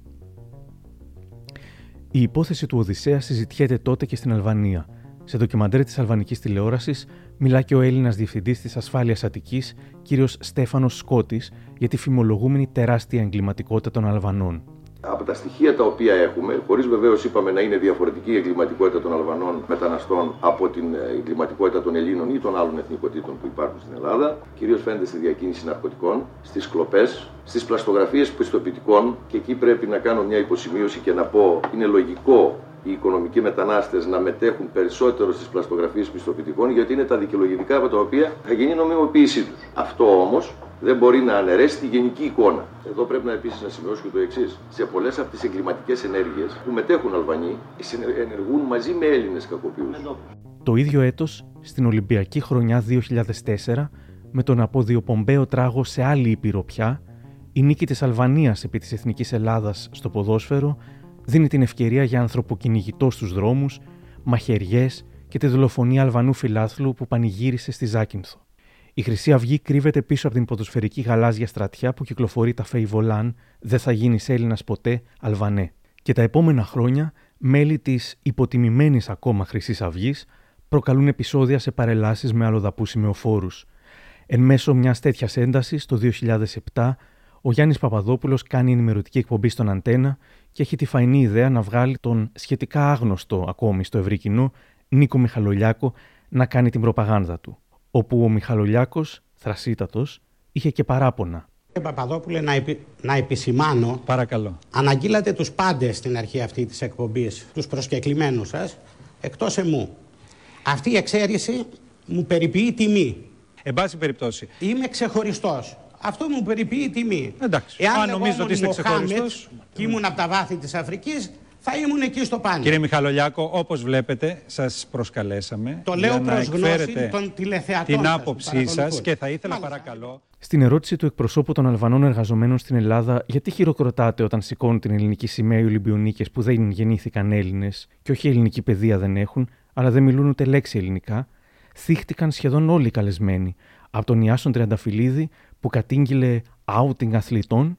Η υπόθεση του Οδυσσέα συζητιέται τότε και στην Αλβανία. Σε ντοκιμαντέρ της αλβανικής τηλεόρασης μιλά και ο Έλληνας διευθυντής της ασφάλειας Αττικής, κ. Στέφανος Σκότης, για τη φημολογούμενη τεράστια εγκληματικότητα των Αλβανών από τα στοιχεία τα οποία έχουμε, χωρίς βεβαίως είπαμε να είναι διαφορετική η εγκληματικότητα των Αλβανών μεταναστών από την ε, εγκληματικότητα των Ελλήνων ή των άλλων εθνικότητων που υπάρχουν στην Ελλάδα, κυρίως φαίνεται στη διακίνηση ναρκωτικών, στις κλοπές, στις πλαστογραφίες πιστοποιητικών και εκεί πρέπει να κάνω μια υποσημείωση και να πω είναι λογικό οι οικονομικοί μετανάστες να μετέχουν περισσότερο στις πλαστογραφίες πιστοποιητικών γιατί είναι τα δικαιολογητικά από τα οποία θα γίνει η νομιμοποίησή τους. Αυτό όμως δεν μπορεί να αναιρέσει τη γενική εικόνα. Εδώ πρέπει να επίσης να σημειώσω και το εξής. Σε πολλές από τις εγκληματικές ενέργειες που μετέχουν Αλβανοί, ενεργούν μαζί με Έλληνες κακοποιούς. Το ίδιο έτος, στην Ολυμπιακή χρονιά 2004, με τον απόδιο Πομπέο τράγο σε άλλη ήπειρο πια, η νίκη της Αλβανίας επί της Εθνικής Ελλάδας στο ποδόσφαιρο δίνει την ευκαιρία για ανθρωποκυνηγητός στους δρόμους, μαχαιριές και τη δολοφονία Αλβανού φιλάθλου που πανηγύρισε στη Ζάκυνθο. Η Χρυσή Αυγή κρύβεται πίσω από την ποδοσφαιρική γαλάζια στρατιά που κυκλοφορεί τα Φεϊβολάν Δεν θα γίνεις Έλληνας ποτέ, Αλβανέ. Και τα επόμενα χρόνια, μέλη της υποτιμημένης ακόμα Χρυσής Αυγής προκαλούν επεισόδια σε παρελάσεις με αλλοδαπούς σημεοφόρους. Εν μέσω μιας τέτοιας έντασης, το 2007, ο Γιάννης Παπαδόπουλος κάνει ενημερωτική εκπομπή στον Αντένα και έχει τη φαϊνή ιδέα να βγάλει τον σχετικά άγνωστο ακόμη στο ευρύ κοινό Νίκο Μιχαλολιάκο να κάνει την προπαγάνδα του. Όπου ο Μιχαλολιάκος, θρασίτατο, είχε και παράπονα. Κύριε Παπαδόπουλε, να, επι... να επισημάνω. Παρακαλώ. Αναγγείλατε τους πάντες στην αρχή αυτή της εκπομπής, τους προσκεκλημένους σας, εκτός εμού. Αυτή η εξαίρεση μου περιποιεί τιμή. Εν πάση περιπτώσει. Είμαι ξεχωριστός. Αυτό μου περιποιεί τιμή. Εντάξει. Εάν Αν νομίζω ότι είστε ξεχωριστός. Και ήμουν από τα βάθη της Αφρικής, θα ήμουν εκεί στο πάνελ. Κύριε Μιχαλολιάκο, όπως βλέπετε, σας προσκαλέσαμε. Το λέω για να προς γνώση εκφέρετε των τηλεθεατών την σας, άποψή σας παρακολουθούν. και θα ήθελα παρακαλώ. Στην ερώτηση του εκπροσώπου των Αλβανών εργαζομένων στην Ελλάδα γιατί χειροκροτάτε όταν σηκώνουν την ελληνική σημαία οι Ολυμπιονίκες που δεν γεννήθηκαν Έλληνες και όχι ελληνική παιδεία δεν έχουν, αλλά δεν μιλούν ούτε λέξη ελληνικά, θύχτηκαν σχεδόν όλοι οι καλεσμένοι. Από τον Ιάσον Τριανταφυλλίδη που κατήγγειλε outing αθλητών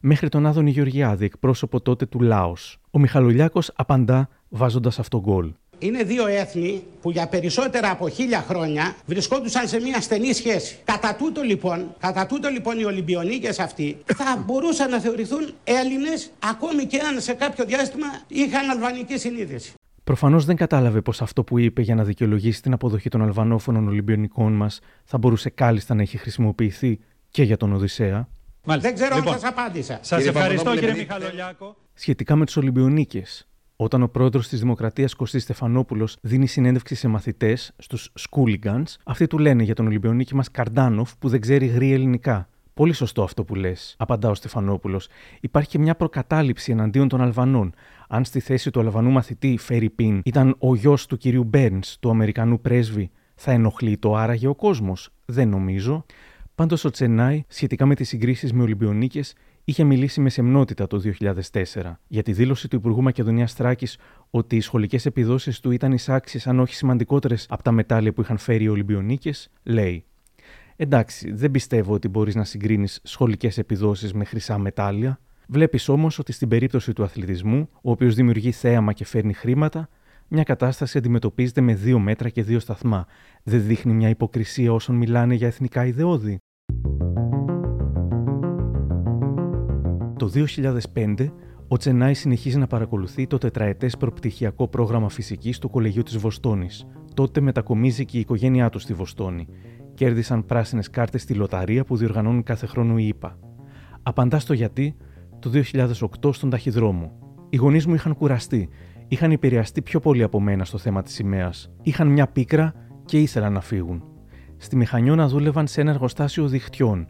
μέχρι τον Άδωνη Γεωργιάδη, εκπρόσωπο τότε του Λάος. Ο Μιχαλολιάκος απαντά βάζοντας αυτό γκολ. Είναι δύο έθνη που για περισσότερα από χίλια χρόνια βρισκόντουσαν σε μια στενή σχέση. Κατά τούτο λοιπόν, κατά τούτο, λοιπόν οι Ολυμπιονίκες αυτοί θα μπορούσαν να θεωρηθούν Έλληνες ακόμη και αν σε κάποιο διάστημα είχαν αλβανική συνείδηση. Προφανώς δεν κατάλαβε πως αυτό που είπε για να δικαιολογήσει την αποδοχή των Αλβανόφωνων Ολυμπιονικών μας θα μπορούσε κάλλιστα να έχει χρησιμοποιηθεί και για τον Οδυσσέα. Δεν ξέρω Λοιπόν, αν σας απάντησα. Σας ευχαριστώ κύριε Μιχαλολιάκο. Σχετικά με τους Ολυμπιονίκες, όταν ο πρόεδρος της Δημοκρατίας Κωστής Στεφανόπουλος δίνει συνέντευξη σε μαθητές, στους Schooligans, αυτοί του λένε για τον Ολυμπιονίκη μας Καρντάνοφ που δεν ξέρει γρή ελληνικά. Πολύ σωστό αυτό που λες, απαντά ο Στεφανόπουλος. Υπάρχει και μια προκατάληψη εναντίον των Αλβανών. Αν στη θέση του Αλβανού μαθητή Φέρι Πιν ήταν ο γιος του κυρίου Μπέρν, του Αμερικανού πρέσβη, θα ενοχλεί το άραγε ο κόσμος. Δεν νομίζω. Πάντως ο Τσενάι, σχετικά με τις συγκρίσεις με Ολυμπιονίκες, είχε μιλήσει με σεμνότητα το 2004. Για τη δήλωση του Υπουργού Μακεδονίας Θράκη ότι οι σχολικές επιδόσεις του ήταν εισάξιε, αν όχι σημαντικότερες από τα μετάλλια που είχαν φέρει οι Ολυμπιονίκες, λέει. Εντάξει, δεν πιστεύω ότι μπορείς να συγκρίνεις σχολικές επιδόσεις με χρυσά μετάλλια. Βλέπεις όμως ότι στην περίπτωση του αθλητισμού, ο οποίος δημιουργεί θέαμα και φέρνει χρήματα, μια κατάσταση αντιμετωπίζεται με δύο μέτρα και δύο σταθμά. Δεν δείχνει μια υποκρισία όσων μιλάνε για εθνικά ιδεώδη. Το 2005, ο Τσενάη συνεχίζει να παρακολουθεί το τετραετές προπτυχιακό πρόγραμμα φυσικής του Κολεγίου της Βοστόνης. Τότε μετακομίζει και η οικογένειά του στη Βοστόνη. Κέρδισαν πράσινες κάρτες στη λοταρία που διοργανώνουν κάθε χρόνο οι ΙΠΑ. Απαντά στο γιατί το 2008 στον ταχυδρόμο. Οι γονείς μου είχαν κουραστεί. Είχαν επηρεαστεί πιο πολύ από μένα στο θέμα της σημαίας. Είχαν μια πίκρα και ήθελαν να φύγουν. Στη Μηχανιώνα δούλευαν σε ένα εργοστάσιο δικτυών.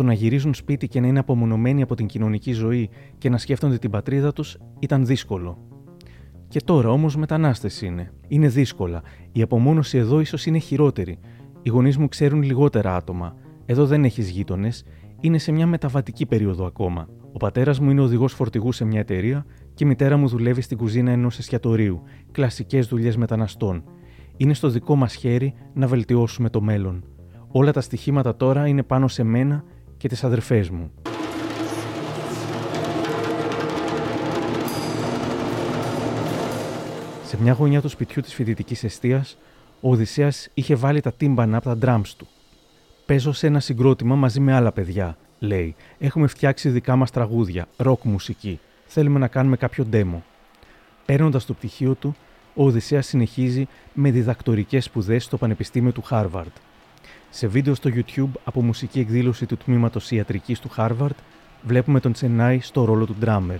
Το να γυρίζουν σπίτι και να είναι απομονωμένοι από την κοινωνική ζωή και να σκέφτονται την πατρίδα τους ήταν δύσκολο. Και τώρα όμως μετανάστες είναι. Είναι δύσκολα. Η απομόνωση εδώ ίσως είναι χειρότερη. Οι γονείς μου ξέρουν λιγότερα άτομα. Εδώ δεν έχεις γείτονες. Είναι σε μια μεταβατική περίοδο ακόμα. Ο πατέρας μου είναι οδηγός φορτηγού σε μια εταιρεία και η μητέρα μου δουλεύει στην κουζίνα ενός εστιατορίου. Κλασικές δουλειές μεταναστών. Είναι στο δικό μας χέρι να βελτιώσουμε το μέλλον. Όλα τα στοιχήματα τώρα είναι πάνω σε μένα και τις αδερφές μου. Σε μια γωνιά του σπιτιού της φοιτητικής εστίας, ο Οδυσσέας είχε βάλει τα τύμπανα από τα ντράμς του. Παίζω σε ένα συγκρότημα μαζί με άλλα παιδιά, λέει. Έχουμε φτιάξει δικά μας τραγούδια, ροκ μουσική. Θέλουμε να κάνουμε κάποιο demo. Παίρνοντας το πτυχίο του, ο Οδυσσέας συνεχίζει με διδακτορικές σπουδές στο Πανεπιστήμιο του Χάρβαρντ. Σε βίντεο στο YouTube από μουσική εκδήλωση του τμήματος ιατρικής του Χάρβαρντ, βλέπουμε τον Τσενάι στο ρόλο του ντράμερ.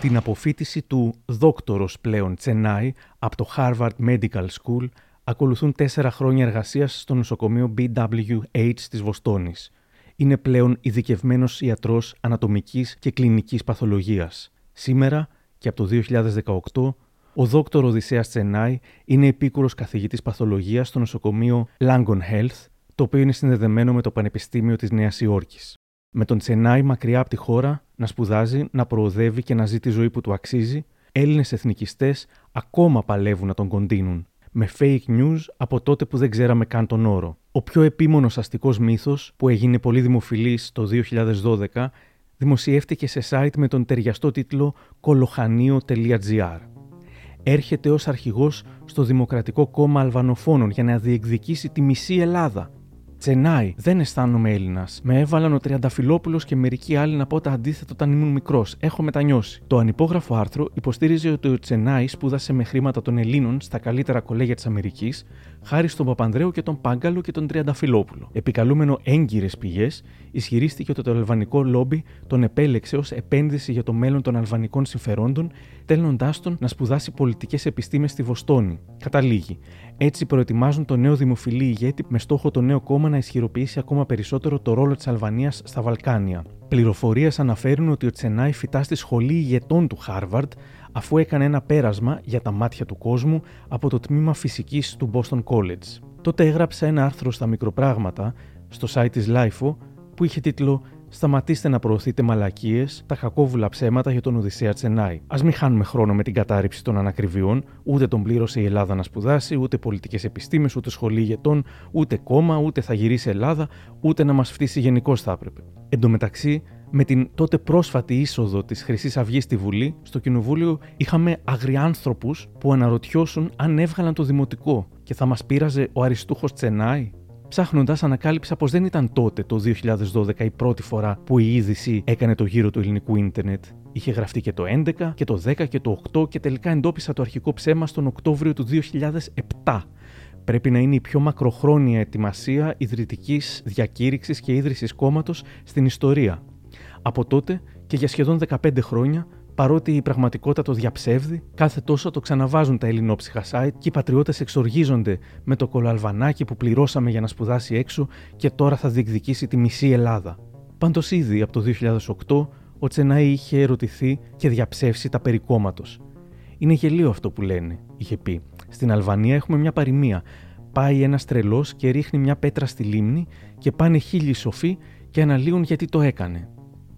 Την αποφύτιση του δόκτορος πλέον Τσενάι από το Harvard Medical School ακολουθούν τέσσερα χρόνια εργασίας στο νοσοκομείο BWH της Βοστόνης. Είναι πλέον ειδικευμένος ιατρός ανατομικής και κλινικής παθολογίας. Σήμερα και από το 2018 ο δόκτωρ Οδυσσέας Τσενάι είναι επίκουρος καθηγητής παθολογίας στο νοσοκομείο Langon Health, το οποίο είναι συνδεδεμένο με το Πανεπιστήμιο της Νέας Υόρκης. Με τον Τσενάη μακριά από τη χώρα να σπουδάζει, να προοδεύει και να ζει τη ζωή που του αξίζει, Έλληνες εθνικιστές ακόμα παλεύουν να τον κοντίνουν. Με fake news από τότε που δεν ξέραμε καν τον όρο. Ο πιο επίμονος αστικός μύθος που έγινε πολύ δημοφιλής το 2012 δημοσιεύτηκε σε site με τον ταιριαστό τίτλο κολοχανίο.gr. Έρχεται ως αρχηγός στο Δημοκρατικό Κόμμα Αλβανοφόνων για να διεκδικήσει τη μισή Ελλάδα Τσενάι, δεν αισθάνομαι Έλληνας. Με έβαλαν ο Τριανταφυλόπουλος και μερικοί άλλοι να πω τα αντίθετα όταν ήμουν μικρός. Έχω μετανιώσει. Το ανυπόγραφο άρθρο υποστήριζε ότι ο Τσενάι σπούδασε με χρήματα των Ελλήνων στα καλύτερα κολέγια της Αμερικής, χάρη στον Παπανδρέου και τον Πάγκαλο και τον Τριανταφυλόπουλο. Επικαλούμενο έγκυρες πηγές, ισχυρίστηκε ότι το αλβανικό λόμπι τον επέλεξε ως επένδυση για το μέλλον των αλβανικών συμφερόντων, στέλνοντά τον να σπουδάσει πολιτικές επιστήμες στη Βοστόνη. Καταλήγει. Έτσι προετοιμάζουν το νέο δημοφιλή ηγέτη με στόχο το νέο κόμμα να ισχυροποιήσει ακόμα περισσότερο το ρόλο της Αλβανίας στα Βαλκάνια. Πληροφορίες αναφέρουν ότι ο Τσενάη φυτά στη σχολή ηγετών του Χάρβαρντ, αφού έκανε ένα πέρασμα για τα μάτια του κόσμου από το τμήμα φυσικής του Boston College. Τότε έγραψε ένα άρθρο στα μικροπράγματα στο site της LIFO που είχε τίτλο Σταματήστε να προωθείτε μαλακίες, τα κακόβουλα ψέματα για τον Οδυσσέα Τσενάη. Α μην χάνουμε χρόνο με την κατάρριψη των ανακριβιών, ούτε τον πλήρωσε η Ελλάδα να σπουδάσει, ούτε πολιτικές επιστήμες, ούτε σχολή ηγετών, ούτε κόμμα, ούτε θα γυρίσει Ελλάδα, ούτε να μας φτύσει γενικώς θα έπρεπε. Εν τω μεταξύ, με την τότε πρόσφατη είσοδο της Χρυσής Αυγής στη Βουλή, στο Κοινοβούλιο είχαμε αγριάνθρωπου που αναρωτιώσουν αν έβγαλαν το δημοτικό και θα μας πείραζε ο Αριστούχος Τσενάη. Ψάχνοντας, ανακάλυψα πως δεν ήταν τότε, το 2012, η πρώτη φορά που η είδηση έκανε το γύρο του ελληνικού ίντερνετ. Είχε γραφτεί και το 11 και το 10 και το 8 και τελικά εντόπισα το αρχικό ψέμα στον Οκτώβριο του 2007. Πρέπει να είναι η πιο μακροχρόνια ετοιμασία ιδρυτικής διακήρυξης και ίδρυσης κόμματος στην ιστορία. Από τότε και για σχεδόν 15 χρόνια παρότι η πραγματικότητα το διαψεύδει, κάθε τόσο το ξαναβάζουν τα ελληνόψυχα site και οι πατριώτες εξοργίζονται με το κολοαλβανάκι που πληρώσαμε για να σπουδάσει έξω και τώρα θα διεκδικήσει τη μισή Ελλάδα. Πάντως ήδη από το 2008 ο Τσενάη είχε ερωτηθεί και διαψεύσει τα περί Είναι γελίο αυτό που λένε, είχε πει. Στην Αλβανία έχουμε μια παροιμία. Πάει ένας τρελός και ρίχνει μια πέτρα στη λίμνη και πάνε χίλιοι σοφοί και αναλύουν γιατί το έκανε.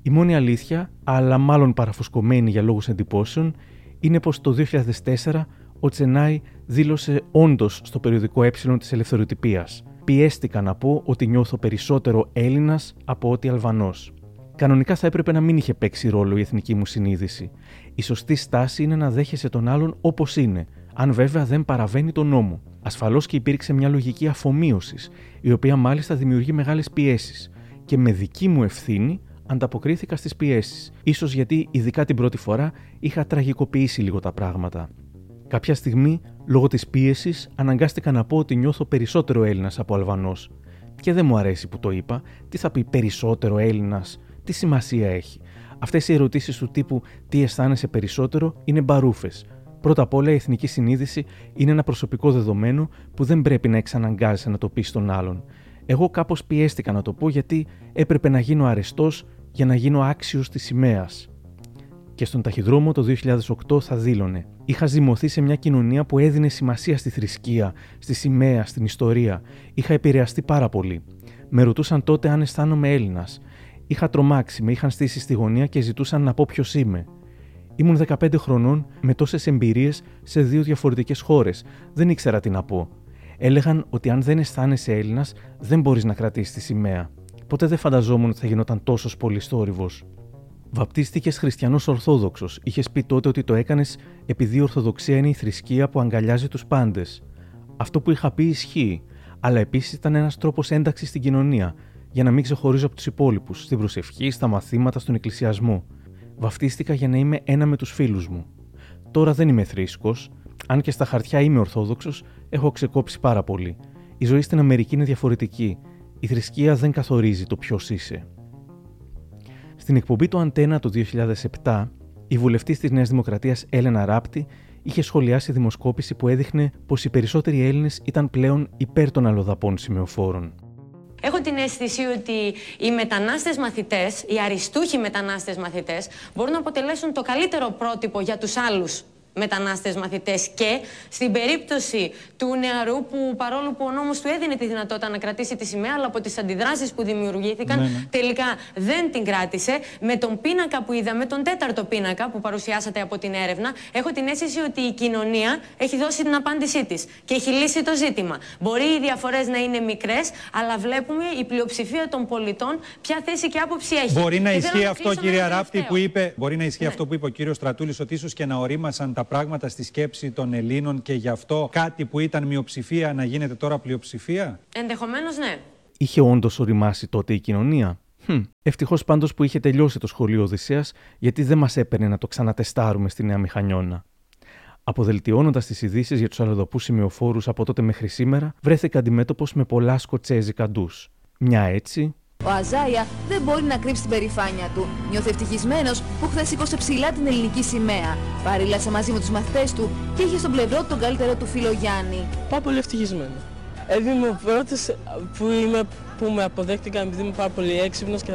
Η μόνη αλήθεια, αλλά μάλλον παραφουσκωμένη για λόγους εντυπώσεων, είναι πως το 2004 ο Τσενάη δήλωσε όντως στο περιοδικό ε της ελευθεροτυπίας. Πιέστηκα να πω ότι νιώθω περισσότερο Έλληνας από ότι Αλβανός. Κανονικά θα έπρεπε να μην είχε παίξει ρόλο η εθνική μου συνείδηση. Η σωστή στάση είναι να δέχεσαι τον άλλον όπως είναι, αν βέβαια δεν παραβαίνει τον νόμο. Ασφαλώς και υπήρξε μια λογική αφομοίωσης, η οποία μάλιστα δημιουργεί μεγάλες πιέσεις. Και με δική μου ευθύνη ανταποκρίθηκα στις πιέσεις. σω γιατί, ειδικά την πρώτη φορά, είχα τραγικοποιήσει λίγο τα πράγματα. Κάποια στιγμή, λόγω της πίεσης, αναγκάστηκα να πω ότι νιώθω περισσότερο Έλληνας από Αλβανός. Και δεν μου αρέσει που το είπα. Τι θα πει περισσότερο Έλληνας, τι σημασία έχει; Αυτές οι ερωτήσεις του τύπου Τι αισθάνεσαι περισσότερο είναι μπαρούφες. Πρώτα απ' όλα, η εθνική συνείδηση είναι ένα προσωπικό δεδομένο που δεν πρέπει να εξαναγκάζει να το πει στον άλλον. Εγώ κάπως πιέστηκα να το πω γιατί έπρεπε να γίνω αρεστός για να γίνω άξιος της σημαίας. Και στον ταχυδρόμο το 2008 θα δήλωνε: Είχα ζυμωθεί σε μια κοινωνία που έδινε σημασία στη θρησκεία, στη σημαία, στην ιστορία. Είχα επηρεαστεί πάρα πολύ. Με ρωτούσαν τότε αν αισθάνομαι Έλληνας. Είχα τρομάξει, με είχαν στήσει στη γωνία και ζητούσαν να πω ποιος είμαι. Ήμουν 15 χρονών με τόσες εμπειρίες σε δύο διαφορετικές χώρες. Δεν ήξερα τι να πω. Έλεγαν ότι αν δεν αισθάνεσαι Έλληνας, δεν μπορείς να κρατήσεις τη σημαία. Ποτέ δεν φανταζόμουν ότι θα γινόταν τόσος πολύ θόρυβο. Βαπτίστηκες χριστιανός Ορθόδοξος. Είχες πει τότε ότι το έκανες επειδή η Ορθοδοξία είναι η θρησκεία που αγκαλιάζει τους πάντες. Αυτό που είχα πει ισχύει, αλλά επίσης ήταν ένας τρόπος ένταξης στην κοινωνία, για να μην ξεχωρίζω από τους υπόλοιπους, στην προσευχή, στα μαθήματα, στον εκκλησιασμό. Βαφτίστηκα για να είμαι ένα με τους φίλους μου. Τώρα δεν είμαι θρήσκος, αν και στα χαρτιά είμαι Ορθόδοξος, έχω ξεκόψει πάρα πολύ. Η ζωή στην Αμερική είναι διαφορετική η θρησκεία δεν καθορίζει το ποιος είσαι. Στην εκπομπή του Αντένα το 2007, η βουλευτής της Νέας Δημοκρατίας Έλενα Ράπτη είχε σχολιάσει δημοσκόπηση που έδειχνε πως οι περισσότεροι Έλληνες ήταν πλέον υπέρ των αλλοδαπών σημεοφόρων. Έχω την αίσθηση ότι οι μετανάστες μαθητές, οι αριστούχοι μετανάστες μαθητές, μπορούν να αποτελέσουν το καλύτερο πρότυπο για τους άλλους μετανάστες μαθητές και στην περίπτωση του νεαρού που παρόλο που ο νόμος του έδινε τη δυνατότητα να κρατήσει τη σημαία αλλά από τις αντιδράσεις που δημιουργήθηκαν Ναι, ναι. τελικά δεν την κράτησε με τον πίνακα που είδαμε, τον τέταρτο πίνακα που παρουσιάσατε από την έρευνα έχω την αίσθηση ότι η κοινωνία έχει δώσει την απάντησή της και έχει λύσει το ζήτημα. Μπορεί οι διαφορές να είναι μικρές αλλά βλέπουμε η πλειοψηφία των πολιτών ποια θέση και άποψη έχει. Μπορεί να Και θέλω ισχύει να αυτό, κλείσω με κύριε ένα Ράπτη, τελευταίο. που είπε, μπορεί να ισχύει Ναι. αυτό που είπε ο κύριος Στρατούλης, ότι ίσως και να ορίμασαν τα πράγματα στη σκέψη των Ελλήνων και γι' αυτό κάτι που ήταν μειοψηφία να γίνεται τώρα πλειοψηφία; Ενδεχομένως ναι. Είχε όντως οριμάσει τότε η κοινωνία. Hm. Ευτυχώς πάντως που είχε τελειώσει το σχολείο Οδυσσέα, γιατί δεν μας έπαιρνε να το ξανατεστάρουμε στη Νέα Μηχανιώνα. Αποδελτιώνοντας τις ειδήσεις για τους αλλοδοπούς σημειοφόρους από τότε μέχρι σήμερα, βρέθηκα αντιμέτωπος με πολλά σκοτσέζικα ντους. Μια έτσι, Ο Αζάια δεν μπορεί να κρύψει την περηφάνεια του. Νιώθει ευτυχισμένος που χθες σήκωσε ψηλά την ελληνική σημαία. Παρήλασε μαζί με τους μαθητές του και είχε στον πλευρό του τον καλύτερο του φίλο Γιάννη. Πάρα πολύ ευτυχισμένο. Δηλαδή είμαι ο πρώτο που, είμαι, που με αποδέχτηκαν επειδή είμαι πάρα πολύ έξυπνος και,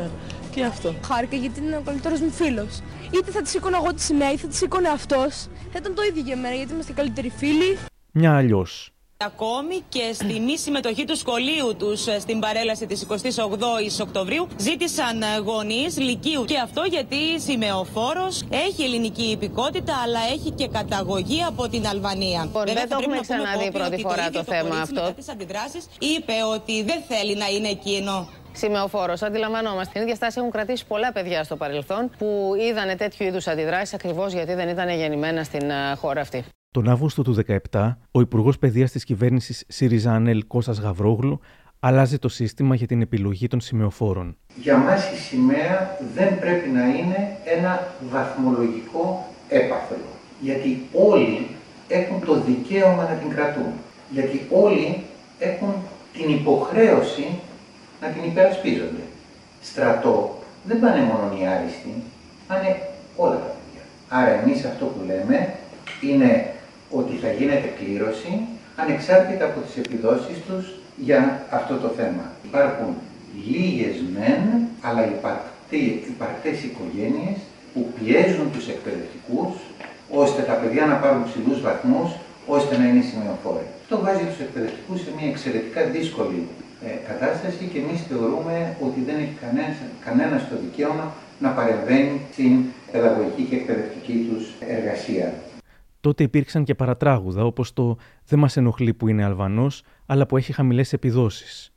και αυτό. Χάρηκα γιατί είναι ο καλύτερος μου φίλος. Είτε θα τη σήκωνα εγώ τη σημαία, είτε θα τη σήκωνε αυτός. Θα ήταν το ίδιο για μένα γιατί είμαστε καλύτεροι φίλοι. μια αλλιώς. Ακόμη και στη μη συμμετοχή του σχολείου τους στην παρέλαση της 28η Οκτωβρίου ζήτησαν γονείς Λυκείου. Και αυτό γιατί σημεοφόρος έχει ελληνική υπηκότητα αλλά έχει και καταγωγή από την Αλβανία. Λοιπόν, δεν το έχουμε ξαναδεί πρώτη φορά το θέμα αυτό. Τι αντιδράσεις είπε ότι δεν θέλει να είναι εκείνο. Σημεοφόρος, αντιλαμβανόμαστε. Την ίδια στάση έχουν κρατήσει πολλά παιδιά στο παρελθόν που είδανε τέτοιου είδους αντιδράσεις ακριβώς γιατί δεν ήταν γεννημένα στην α, χώρα αυτή. Τον Αύγουστο του 2017, ο Υπουργός Παιδείας της κυβέρνησης ΣΥΡΙΖΑ ΑΝΕΛ Κώστας Γαβρόγλου αλλάζει το σύστημα για την επιλογή των σημεοφόρων. Για μας η σημαία δεν πρέπει να είναι ένα βαθμολογικό έπαθλο. Γιατί όλοι έχουν το δικαίωμα να την κρατούν. Γιατί όλοι έχουν την υποχρέωση να την υπερασπίζονται. Στρατό δεν πάνε μόνο οι άριστοι, πάνε όλα τα παιδιά. Άρα εμείς αυτό που λέμε είναι ότι θα γίνεται κλήρωση ανεξάρτητα από τις επιδόσεις τους για αυτό το θέμα. Υπάρχουν λίγες μεν, αλλά υπαρκτή- υπαρκτές οικογένειες που πιέζουν τους εκπαιδευτικούς ώστε τα παιδιά να πάρουν ψηλούς βαθμούς, ώστε να είναι σημειοφόροι. Αυτό βάζει τους εκπαιδευτικούς σε μια εξαιρετικά δύσκολη ε, κατάσταση και εμείς θεωρούμε ότι δεν έχει κανένας, κανένας το δικαίωμα να παρεμβαίνει στην παιδαγωγική και εκπαιδευτική τους εργασία. Τότε υπήρξαν και παρατράγουδα όπως το Δεν μας ενοχλεί που είναι Αλβανός, αλλά που έχει χαμηλές επιδόσεις.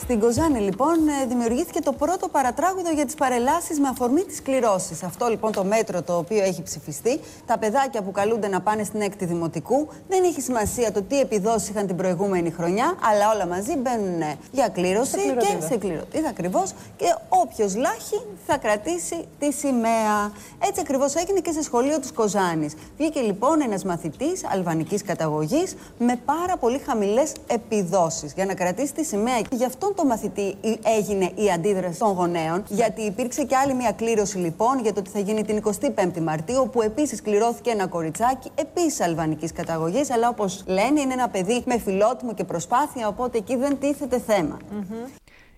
Στην Κοζάνη, λοιπόν, ε, δημιουργήθηκε το πρώτο παρατράγουδο για τις παρελάσεις με αφορμή τις κληρώσεις. Αυτό λοιπόν το μέτρο το οποίο έχει ψηφιστεί, τα παιδάκια που καλούνται να πάνε στην έκτη δημοτικού, δεν έχει σημασία το τι επιδόσεις είχαν την προηγούμενη χρονιά, αλλά όλα μαζί μπαίνουν ε, για κλήρωση Σε και κληροτίδα. σε κληροτίδα ακριβώς. Και όποιος λάχει θα κρατήσει τη σημαία. Έτσι ακριβώς έγινε και σε σχολείο της Κοζάνης. Βγήκε λοιπόν ένας μαθητής αλβανικής καταγωγής με πάρα πολύ χαμηλές επιδόσεις για να κρατήσει τη σημαία. Γι' αυτόν τον μαθητή έγινε η αντίδραση των γονέων, γιατί υπήρξε και άλλη μια κλήρωση λοιπόν για το ότι θα γίνει την 25η Μαρτίου, όπου επίσης κληρώθηκε ένα κοριτσάκι επίσης αλβανικής καταγωγής, αλλά όπως λένε είναι ένα παιδί με φιλότιμο και προσπάθεια, οπότε εκεί δεν τίθεται θέμα.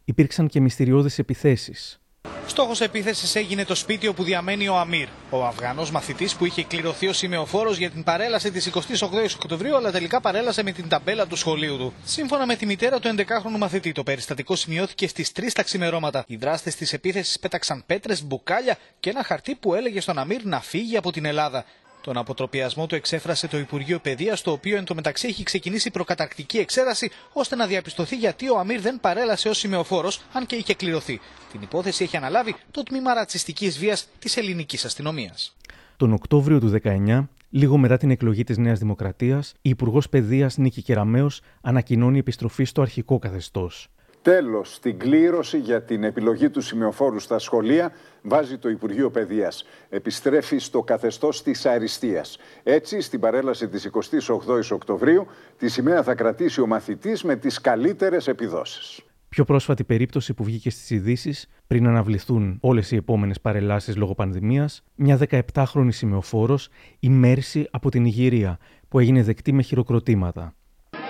Υπήρξαν και μυστηριώδεις επιθέσεις. Στόχος επίθεσης έγινε το σπίτι όπου διαμένει ο Αμύρ, ο Αφγανός μαθητής που είχε κληρωθεί ως σημεοφόρος για την παρέλαση της 28η Οκτωβρίου, αλλά τελικά παρέλασε με την ταμπέλα του σχολείου του. Σύμφωνα με τη μητέρα του 11χρονου μαθητή, το περιστατικό σημειώθηκε στις 3 τα ξημερώματα. Οι δράστες της επίθεσης πέταξαν πέτρες, μπουκάλια και ένα χαρτί που έλεγε στον Αμύρ να φύγει από την Ελλάδα. Τον αποτροπιασμό του εξέφρασε το Υπουργείο Παιδείας, το οποίο εντωμεταξύ έχει ξεκινήσει προκαταρκτική εξέταση ώστε να διαπιστωθεί γιατί ο Αμύρ δεν παρέλασε ως σημεοφόρος, αν και είχε κληρωθεί. Την υπόθεση έχει αναλάβει το τμήμα ρατσιστικής βίας της ελληνικής αστυνομίας. Τον Οκτώβριο του 19, λίγο μετά την εκλογή της Νέας Δημοκρατίας, η Υπουργός Παιδείας Νίκη Κεραμέο ανακοινώνει επιστροφή στο αρχικό καθεστώς. Τέλος, στην κλήρωση για την επιλογή του σημειοφόρου στα σχολεία βάζει το Υπουργείο Παιδείας. Επιστρέφει στο καθεστώς της αριστείας. Έτσι, στην παρέλαση της 28ης Οκτωβρίου, τη σημαία θα κρατήσει ο μαθητής με τις καλύτερες επιδόσεις. Πιο πρόσφατη περίπτωση που βγήκε στις ειδήσεις, πριν αναβληθούν όλες οι επόμενες παρελάσεις λόγω πανδημίας, μια 17χρονη σημεοφόρο, η Μέρση από την Ιγυρία, που έγινε δεκτή με χειροκροτήματα.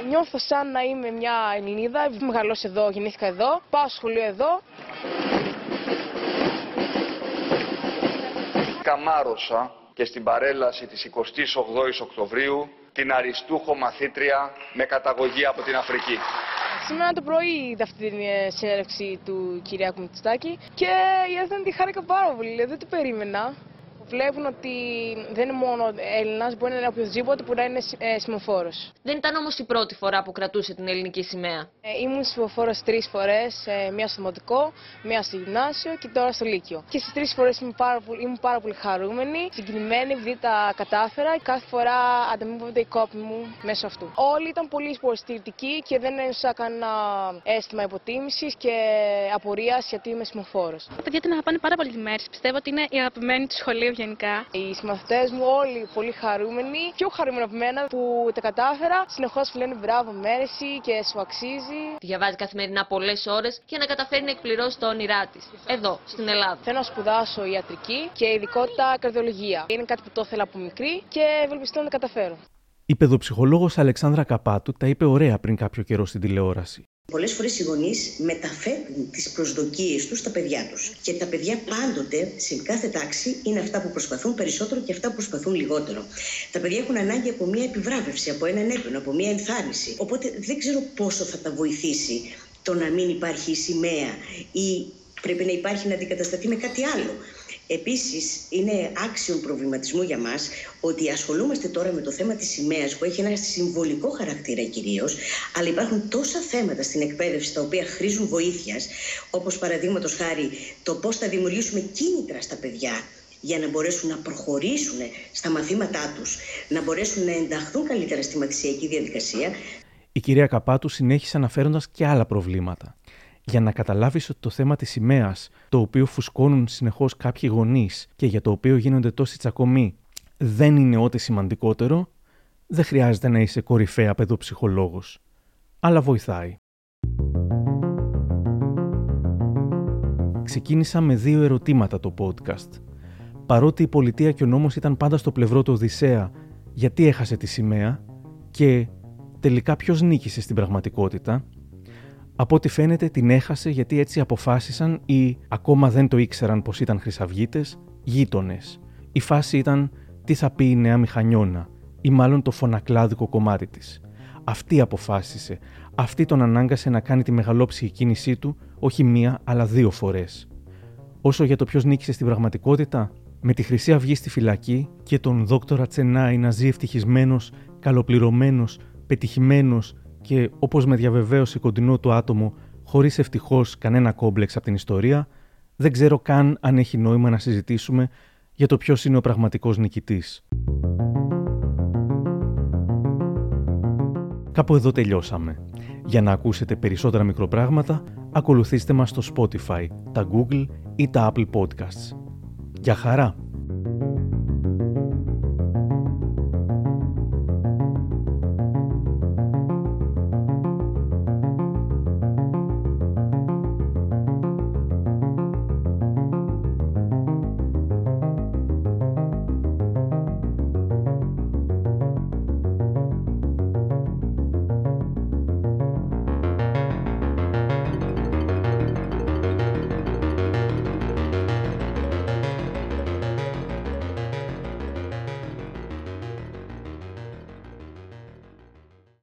Νιώθω σαν να είμαι μια Ελληνίδα. Έχω μεγαλώσει εδώ, γεννήθηκα εδώ. Πάω σχολείο εδώ. Καμάρωσα και στην παρέλαση της 28ης Οκτωβρίου την αριστούχο μαθήτρια με καταγωγή από την Αφρική. Σήμερα το πρωί είδα αυτή την ε, συνέντευξη του Κυριάκου Μητσοτάκη και η αλήθεια τη χάρηκα πάρα πολύ, δεν το περίμενα βλέπουν ότι δεν είναι μόνο Έλληνας, μπορεί να είναι οποιοδήποτε που να είναι ε, σημοφόρο. Δεν ήταν όμως η πρώτη φορά που κρατούσε την ελληνική σημαία. Ε, ήμουν σημοφόρο τρεις φορές, ε, μία στο Δημοτικό, μία στο Γυμνάσιο και τώρα στο Λύκειο. Και στις τρεις φορές ήμουν, πάρα πολύ, ήμουν πάρα πολύ χαρούμενη, συγκινημένη επειδή τα κατάφερα. Κάθε φορά ανταμείβονται οι κόποι μου μέσω αυτού. Όλοι ήταν πολύ υποστηρικτικοί και δεν ένιωσα κανένα αίσθημα υποτίμησης και απορίας γιατί είμαι σημοφόρο. Τα παιδιά την αγαπάνε πάρα πολύ τη μέρη. Πιστεύω ότι είναι η αγαπημένη του σχολείου γενικά. Οι συμμαθητές μου όλοι πολύ χαρούμενοι, πιο χαρούμενοι από μένα που τα κατάφερα. Συνεχώς μου λένε μπράβο, μέρεση και σου αξίζει. Διαβάζει καθημερινά πολλές ώρες για να καταφέρει να εκπληρώσει τα όνειρά της. Εδώ, στην Ελλάδα. Θέλω να σπουδάσω ιατρική και ειδικότητα καρδιολογία. Είναι κάτι που το ήθελα από μικρή και ευελπιστώ να τα καταφέρω. Η παιδοψυχολόγος Αλεξάνδρα Καπάτου τα είπε ωραία πριν κάποιο καιρό στην τηλεόραση. Πολλές φορές οι γονείς μεταφέρουν τις προσδοκίες τους στα παιδιά τους. Και τα παιδιά πάντοτε, σε κάθε τάξη, είναι αυτά που προσπαθούν περισσότερο και αυτά που προσπαθούν λιγότερο. Τα παιδιά έχουν ανάγκη από μια επιβράβευση, από έναν έπαινο, από μια ενθάρρυνση. Οπότε δεν ξέρω πόσο θα τα βοηθήσει το να μην υπάρχει η σημαία ή πρέπει να υπάρχει να αντικατασταθεί με κάτι άλλο. Επίσης, είναι άξιο προβληματισμού για μας ότι ασχολούμαστε τώρα με το θέμα της σημαίας που έχει ένα συμβολικό χαρακτήρα κυρίως, αλλά υπάρχουν τόσα θέματα στην εκπαίδευση τα οποία χρήζουν βοήθειας, όπως παραδείγματος χάρη το πώς θα δημιουργήσουμε κίνητρα στα παιδιά για να μπορέσουν να προχωρήσουν στα μαθήματά τους, να μπορέσουν να ενταχθούν καλύτερα στη μαθησιακή διαδικασία. Η κυρία Καπάτου συνέχισε αναφέροντας και άλλα προβλήματα για να καταλάβεις ότι το θέμα της σημαίας, το οποίο φουσκώνουν συνεχώς κάποιοι γονείς και για το οποίο γίνονται τόσοι τσακωμοί, δεν είναι ό,τι σημαντικότερο, δεν χρειάζεται να είσαι κορυφαία παιδοψυχολόγος. Αλλά βοηθάει. Ξεκίνησα με δύο ερωτήματα το podcast. Παρότι η πολιτεία και ο νόμος ήταν πάντα στο πλευρό του Οδυσσέα, γιατί έχασε τη σημαία και τελικά ποιος νίκησε στην πραγματικότητα – από ό,τι φαίνεται την έχασε γιατί έτσι αποφάσισαν ή ακόμα δεν το ήξεραν πως ήταν χρυσαυγίτες, γείτονες. Η φάση ήταν τι θα πει η νέα μηχανιώνα ή μάλλον το φωνακλάδικο κομμάτι της. Αυτή αποφάσισε, αυτή τον ανάγκασε να κάνει τη μεγαλόψυχη κίνησή του όχι μία αλλά δύο φορές. Όσο για το ποιος νίκησε στην πραγματικότητα, με τη Χρυσή Αυγή στη φυλακή και τον δόκτορα Τσενάη να ζει ευτυχισμένος, καλοπληρωμένος, πετυχημένος και όπως με διαβεβαίωσε κοντινό του άτομο χωρίς ευτυχώς κανένα κόμπλεξ από την ιστορία, δεν ξέρω καν αν έχει νόημα να συζητήσουμε για το ποιος είναι ο πραγματικός νικητής. Κάπου εδώ τελειώσαμε. Για να ακούσετε περισσότερα μικροπράγματα, ακολουθήστε μας στο Spotify, τα Google ή τα Apple Podcasts. Για χαρά!